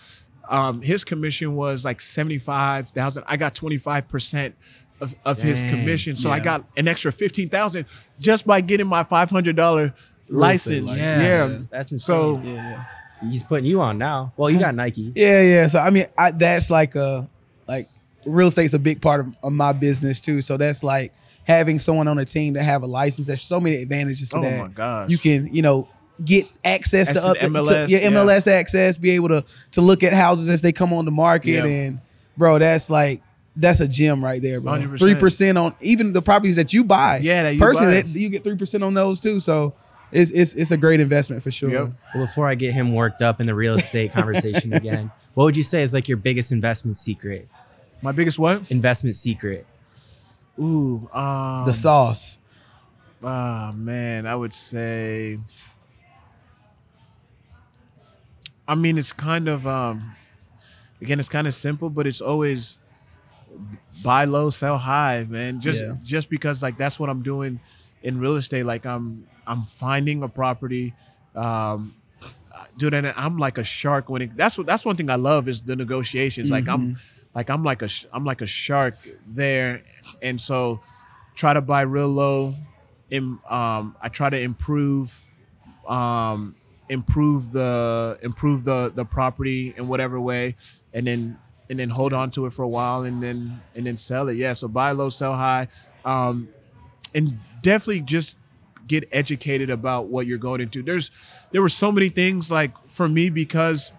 um, his commission was like seventy five thousand. I got twenty five percent of, of his commission. So I got an extra fifteen thousand just by getting my five hundred dollar license. license. Yeah. yeah. That's insane. So Yeah. He's putting you on now. Well, you got Nike. Yeah, yeah. So I mean, I, that's like a like real estate's a big part of, of my business too. So that's like having someone on a team that have a license. There's so many advantages to that. Oh that. my gosh. You can, you know, get access to Access up to MLS, to, yeah, yeah. Access, be able to to look at houses as they come on the market, Yeah. and bro, that's like. That's a gem right there, bro. 100%. Three percent on even the properties that you buy. Yeah, that you personally, buy. that- you get three percent on those too. So it's it's it's a great investment for sure. Yep. Well, before I get him worked up in the real estate conversation again, what would you say is like your biggest investment secret? My biggest what? Investment secret. Ooh, um, The sauce. ah man, I would say. I mean, it's kind of um, again, it's kind of simple, but it's always buy low, sell high, man. Just Yeah. just because like that's what I'm doing in real estate. Like I'm I'm finding a property. Um, dude and i'm like a shark when it that's what that's one thing i love is the negotiations like i'm like i'm like a i'm like a shark there and so try to buy real low in, um i try to improve um improve the improve the the property in whatever way and then and then hold on to it for a while and then and then sell it yeah so buy low sell high um and definitely just get educated about what you're going into. There's there were so many things like for me because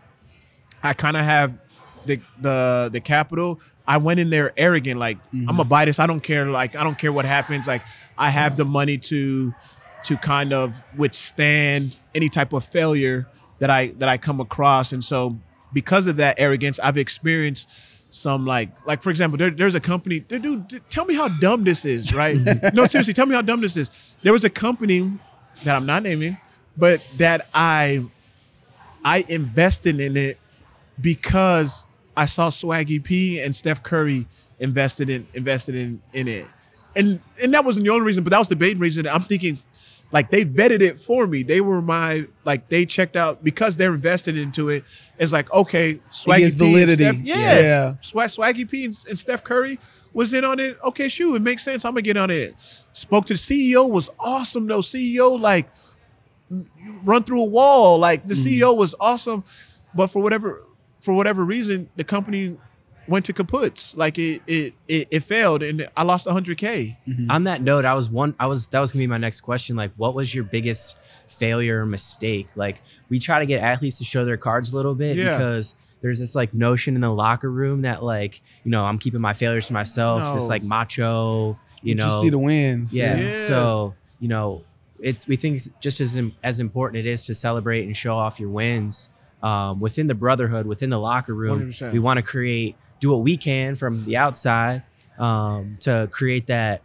I kind of have the the the capital. I went in there arrogant, like mm-hmm. I'm gonna buy this. I don't care. Like I don't care what happens. Like I have the money to to kind of withstand any type of failure that I that I come across. And so because of that arrogance, I've experienced some like like for example, there, there's a company. Dude, tell me how dumb this is, right? no, seriously, tell me how dumb this is. There was a company that I'm not naming, but that I I invested in it because I saw Swaggy P and Steph Curry invested in invested in in it. And and that wasn't the only reason, but that was the main reason. I'm thinking like they vetted it for me. They were my like they checked out because they're invested into it. It's like okay, Swaggy P and. Steph, yeah, Yeah. Swag, Swaggy P and, and Steph Curry was in on it. Okay, shoot, it makes sense. I'm gonna get on it. Spoke to the CEO was awesome though. CEO like run through a wall. Like the CEO was awesome, but for whatever for whatever reason, the company went to kaputs. Like it it it, it failed, and I lost 100k. Mm-hmm. On that note, I was one. I was that was gonna be my next question. Like, what was your biggest failure or mistake? Like, we try to get athletes to show their cards a little bit Yeah. because there's this like notion in the locker room that like you know I'm keeping my failures to myself. This like macho, you know. Just see the wins. yeah. Yeah. So you know, it's we think it's just as as important it is to celebrate and show off your wins um, within the brotherhood, within the locker room. 100%. We want to create, do what we can from the outside um, to create that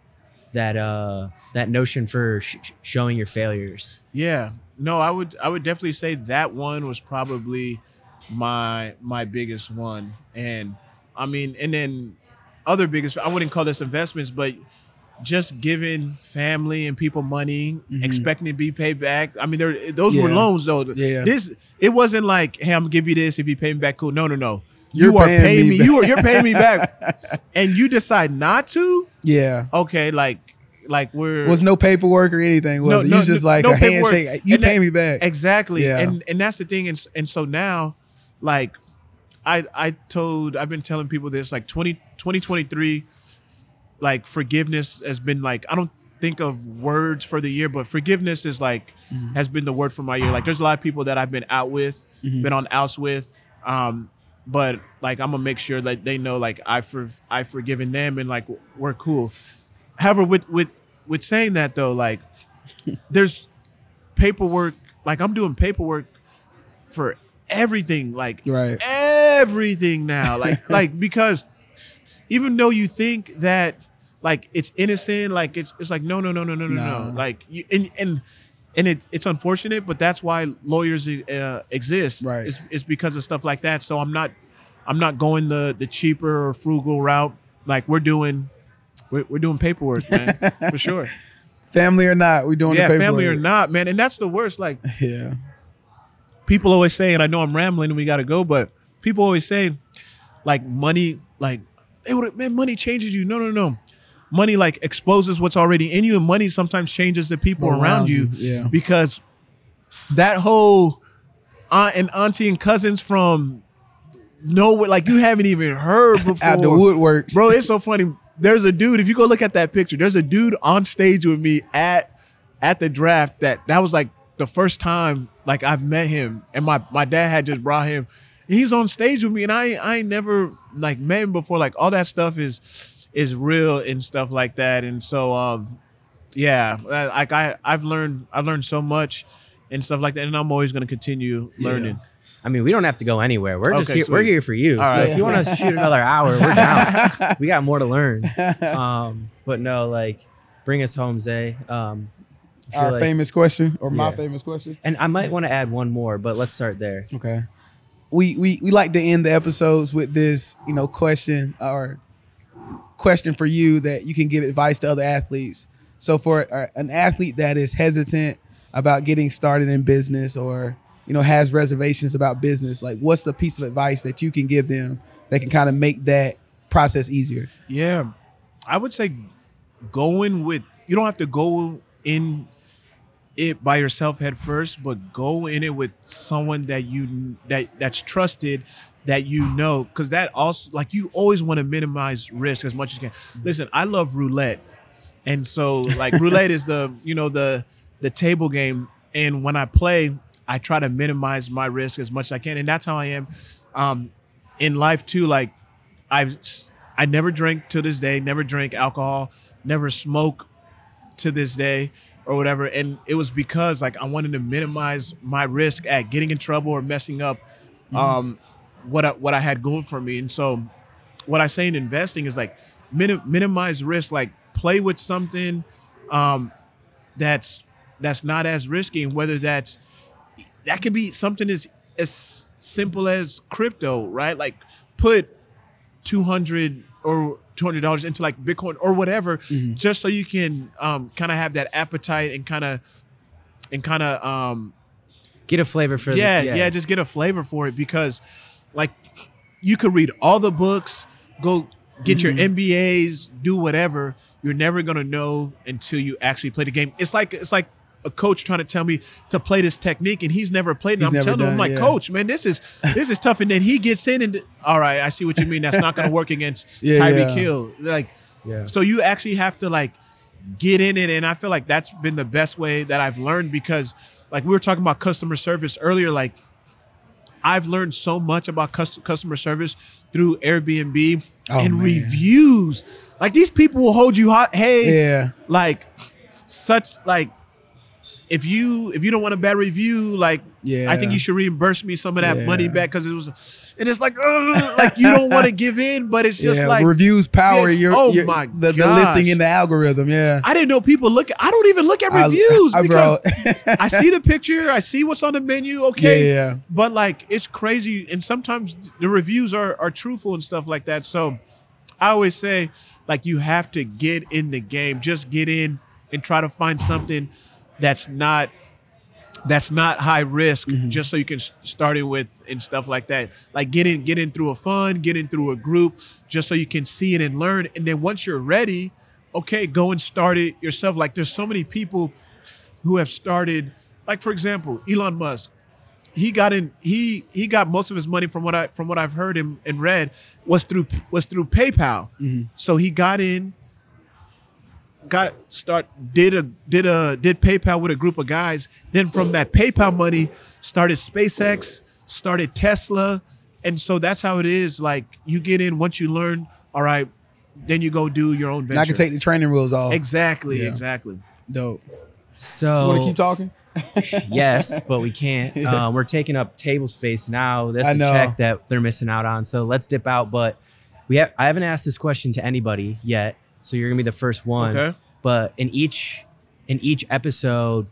that uh that notion for sh- sh- showing your failures. Yeah. No, I would I would definitely say that one was probably my my biggest one. And I mean, and then other biggest I wouldn't call this investments, but just giving family and people money, expecting to be paid back. I mean, there those were Mm-hmm. Loans though. Yeah. This it wasn't like, hey, I'm gonna give you this if you pay me back. Cool. No, no, no. You're you are paying paying me me. You are you're paying me back, and you decide not to. Yeah. Okay, like like we're Was no paperwork or anything. Was it? You just like no a paperwork. handshake. You And pay that- me back. Exactly. Yeah. And and that's the thing. And, and so now, like, I I told I've been telling people this like 20, 2023, like forgiveness has been like I don't think of words for the year, but forgiveness is like Mm-hmm. has been the word for my year. Like there's a lot of people that I've been out with, Mm-hmm. been on outs with. Um, but like I'm gonna make sure that they know like I for I've forgiven them and like we're cool. However, with with with saying that though, like there's paperwork. Like I'm doing paperwork for everything. Like Right. everything now. Like like because even though you think that like it's innocent, like it's it's like no no no no no no no. Like you and and and it, it's unfortunate, but that's why lawyers uh, exist. Right. It's, it's because of stuff like that. So I'm not I'm not going the the cheaper or frugal route. Like we're doing we're, we're doing paperwork, man, for sure. family or not, we doing Yeah, family or not, man, and that's the worst. Like Yeah. people always say, and I know I'm rambling and we got to go, but people always say, like money, like hey, what, man, money changes you. No, no, no. Money like exposes what's already in you, and money sometimes changes the people Around around, you, you. yeah. Because that whole aunt and auntie and cousins from nowhere, like you haven't even heard before. Out the woodworks. Bro, it's so funny. There's a dude, if you go look at that picture, there's a dude on stage with me at at the draft that that was like the first time like I've met him. And my my dad had just brought him. He's on stage with me and I I ain't never like met him before. Like all that stuff is is real and stuff like that. And so um yeah, uh, like I I've learned I've learned so much and stuff like that. And I'm always gonna continue learning. I mean, we don't have to go anywhere. We're just Okay, here. We're here for you. All so right. if you want to shoot another hour, we're down. we got more to learn. Um, but no, like, bring us home, Zay. Um, Our like- famous question or my famous question. And I might want to add one more, but let's start there. Okay. We we we like to end the episodes with this, you know, question or question for you that you can give advice to other athletes. So for an athlete that is hesitant about getting started in business or you know has reservations about business, like what's the piece of advice that you can give them that can kind of make that process easier? Yeah, I would say going with you don't have to go in it by yourself head first, but go in it with someone that you that that's trusted that you know because that also like you always want to minimize risk as much as you can. Listen, I love roulette, and so like roulette is the you know the the table game, and when I play, I try to minimize my risk as much as I can, and that's how I am um, in life too. Like I've I never drink to this day, never drink alcohol, never smoke to this day or whatever. And it was because like I wanted to minimize my risk at getting in trouble or messing up um, what I, what I had going for me. And so what I say in investing is like minim- minimize risk, like play with something um, that's that's not as risky, and whether that's that could be something as as simple as crypto, right? Like put two hundred or two hundred dollars into like Bitcoin or whatever, just so you can um, kind of have that appetite and kind of and kind of um, Get a flavor for yeah, the, yeah, just get a flavor for it because like you could read all the books, go get your MBAs, do whatever. You're never gonna know until you actually play the game. It's like it's like a coach trying to tell me to play this technique and he's never played it. He's I'm telling him, I'm like, yeah. coach, man, this is this is tough. And then he gets in and all right, I see what you mean. That's not gonna work against Yeah, Tyreek yeah. Hill. Like Yeah. so you actually have to like get in it and i feel like that's been the best way that i've learned because like we were talking about customer service earlier like i've learned so much about customer service through airbnb Oh, and man. reviews like these people will hold you hot hey Yeah. like such like if you if you don't want a bad review, like Yeah. I think you should reimburse me some of that Yeah. money back because it was, and it's like, like you don't want to give in, but it's just yeah, like reviews power Yeah, your, oh your- my the, the listing in the algorithm. Yeah. I didn't know people look. At, I don't even look at reviews I- because. I see the picture, I see what's on the menu. Okay, yeah, yeah. but like it's crazy, and sometimes the reviews are are truthful and stuff like that. So I always say, like you have to get in the game, just get in and try to find something that's not that's not high risk Mm-hmm. just so you can start it with and stuff like that. Like get in get in through a fund get in through a group just so you can see it and learn. And then once you're ready okay go and start it yourself. Like there's so many people who have started like for example elon musk. He got in he he got most of his money from what i from what i've heard and, and read was through was through paypal. So he got in got start did a did a did PayPal with a group of guys. Then from that PayPal money, started SpaceX, started Tesla, and so that's how it is. Like you get in once you learn. All right, then you go do your own venture. And I can take the training wheels off. exactly, Yeah. exactly. Dope. So You want to keep talking? yes, but we can't. Um, we're taking up table space now. That's I a know. check that they're missing out on. So let's dip out. But we have I haven't asked this question to anybody yet. So you're gonna be the first one. Okay. But in each in each episode,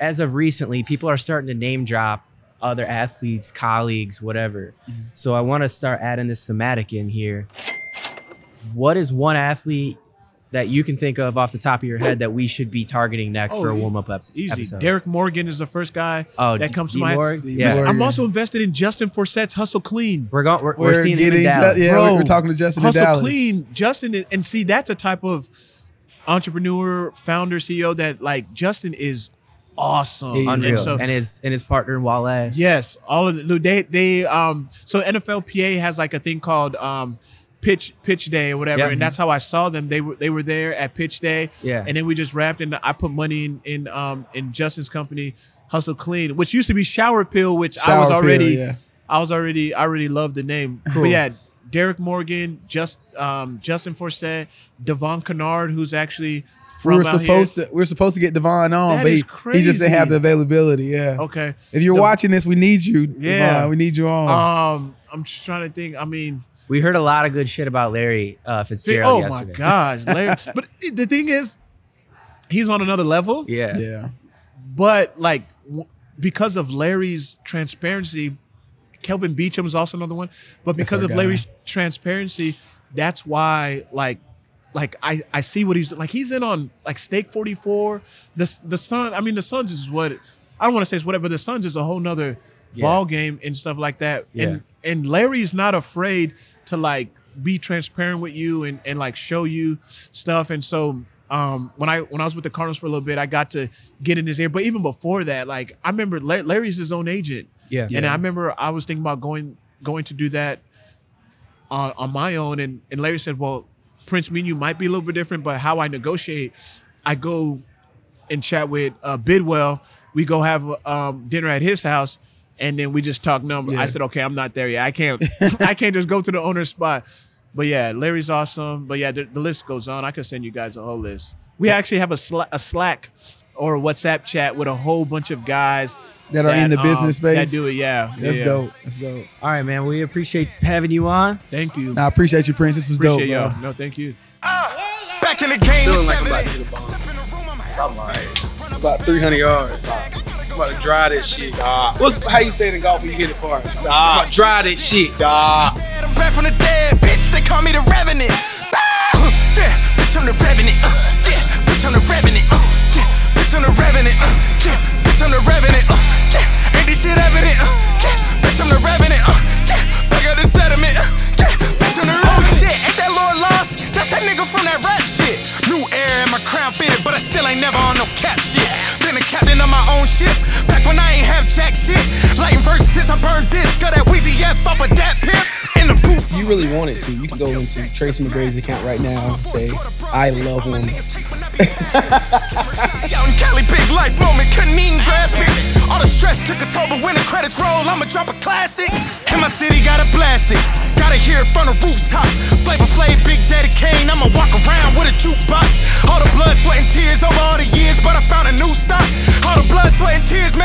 as of recently, people are starting to name drop other athletes, colleagues, whatever. Mm-hmm. So I want to start adding this thematic in here. What is one athlete that you can think of off the top of your head that we should be targeting next Oh, for a warm up episode? Easy. Derrick Morgan is the first guy Oh, that D- comes to D. mind. Morgan? D. Yeah. Morgan. I'm also invested in Justin Forsett's Hustle Clean. We're going. We're, we're, We're seeing him in getting- Dallas. yeah, Bro, we're talking to Justin in Hustle Dallas. Clean, Justin, is- and see that's a type of entrepreneur, founder, CEO that like Justin is awesome. Yeah, Unreal. And so and his and his partner Wale. yes, all of the they they um so NFLPA has like a thing called um pitch pitch day or whatever, Yeah. and that's how I saw them. They were they were there at pitch day, Yeah. and then we just wrapped and I put money in in um in Justin's company Hustle Clean, which used to be Shower Pill, which I was Shower Pill, already yeah. I was already I already loved the name. But yeah, Derrick Morgan, just um, Justin Forsett, Devon Kennard, who's actually from We were supposed here. to we are supposed to get Devon on, That but he, he just didn't have the availability. Yeah. Okay. If you're The- watching this, we need you. Yeah. Devon. we need you on. Um, I'm just trying to think. I mean, We heard a lot of good shit about Larry uh, Fitzgerald oh yesterday. my gosh, Larry. but the thing is, he's on another level. Yeah. yeah. But like, w- because of Larry's transparency, Kelvin Beachum is also another one. But because of guy. Larry's transparency, that's why like. Like I, I see what he's like. He's in on like Stake Forty Four. The the Sun. I mean, the Suns is what I don't want to say it's whatever. But the Suns is a whole nother Yeah. ball game and stuff like that. yeah. And and Larry's not afraid to like be transparent with you and, and like show you stuff. And so um, when I when I was with the Cardinals for a little bit, I got to get in his ear. But even before that, like I remember Larry's his own agent. Yeah. And Yeah. I remember I was thinking about going going to do that on, on my own. And, and Larry said, Well, Prince, me and you might be a little bit different, but how I negotiate, I go and chat with uh, Bidwill. We go have um, dinner at his house, and then we just talk numbers. I said, okay, I'm not there yet. I can't, I can't just go to the owner's spot. But yeah, Larry's awesome. But yeah, the, the list goes on. I could send you guys a whole list. We actually have a, sla- a Slack or a WhatsApp chat with a whole bunch of guys That are in the um, business space? That do it. Yeah, That's yeah. dope. That's dope. All right, man. We appreciate having you on. Thank you. Nah, I appreciate you, Prince. This was Appreciate dope, y'all. bro. No, thank you. Back in the game, Feeling like I'm about to hit a bomb. I'm like about 300 yards. I'm about to dry that shit. What's how you say it in golf when you hit it far? I'm about to dry that shit. I'm back from the dead, bitch. They call me the Revenant. Ah, yeah, bitch, I'm the Revenant. Uh, yeah, bitch, I'm the Revenant. Uh, yeah, bitch, I'm the Revenant. Uh, yeah, bitch, I'm the Revenant. Yeah, ain't this shit evident? Yeah, bitch, I'm the Revenant. Yeah, back out the sediment. Yeah, bitch, I'm the Revenant. Oh shit, ain't that Lord Lost? That's that nigga from that rap shit. New air and my crown fitted, but I still ain't never on no cap shit my own shit. Back when I ain't have jack shit. Lighting verses, I burned this. Got that Weezy F off of that piss. In the booth. You really wanted to, you can go into Tracy McGrady's account right now and say, I love him. Out in Cali, big life moment, couldn't even grasp it. All the stress took a toll, but when the credits roll, I'ma drop a classic. And my city got a blasted. Gotta hear it from the rooftop. Flavor Flav, Big Daddy Kane. I'ma walk around with a jukebox. All the blood, sweat, and tears over all the years, but I found a new stock. All the blood, sweat, and tears made me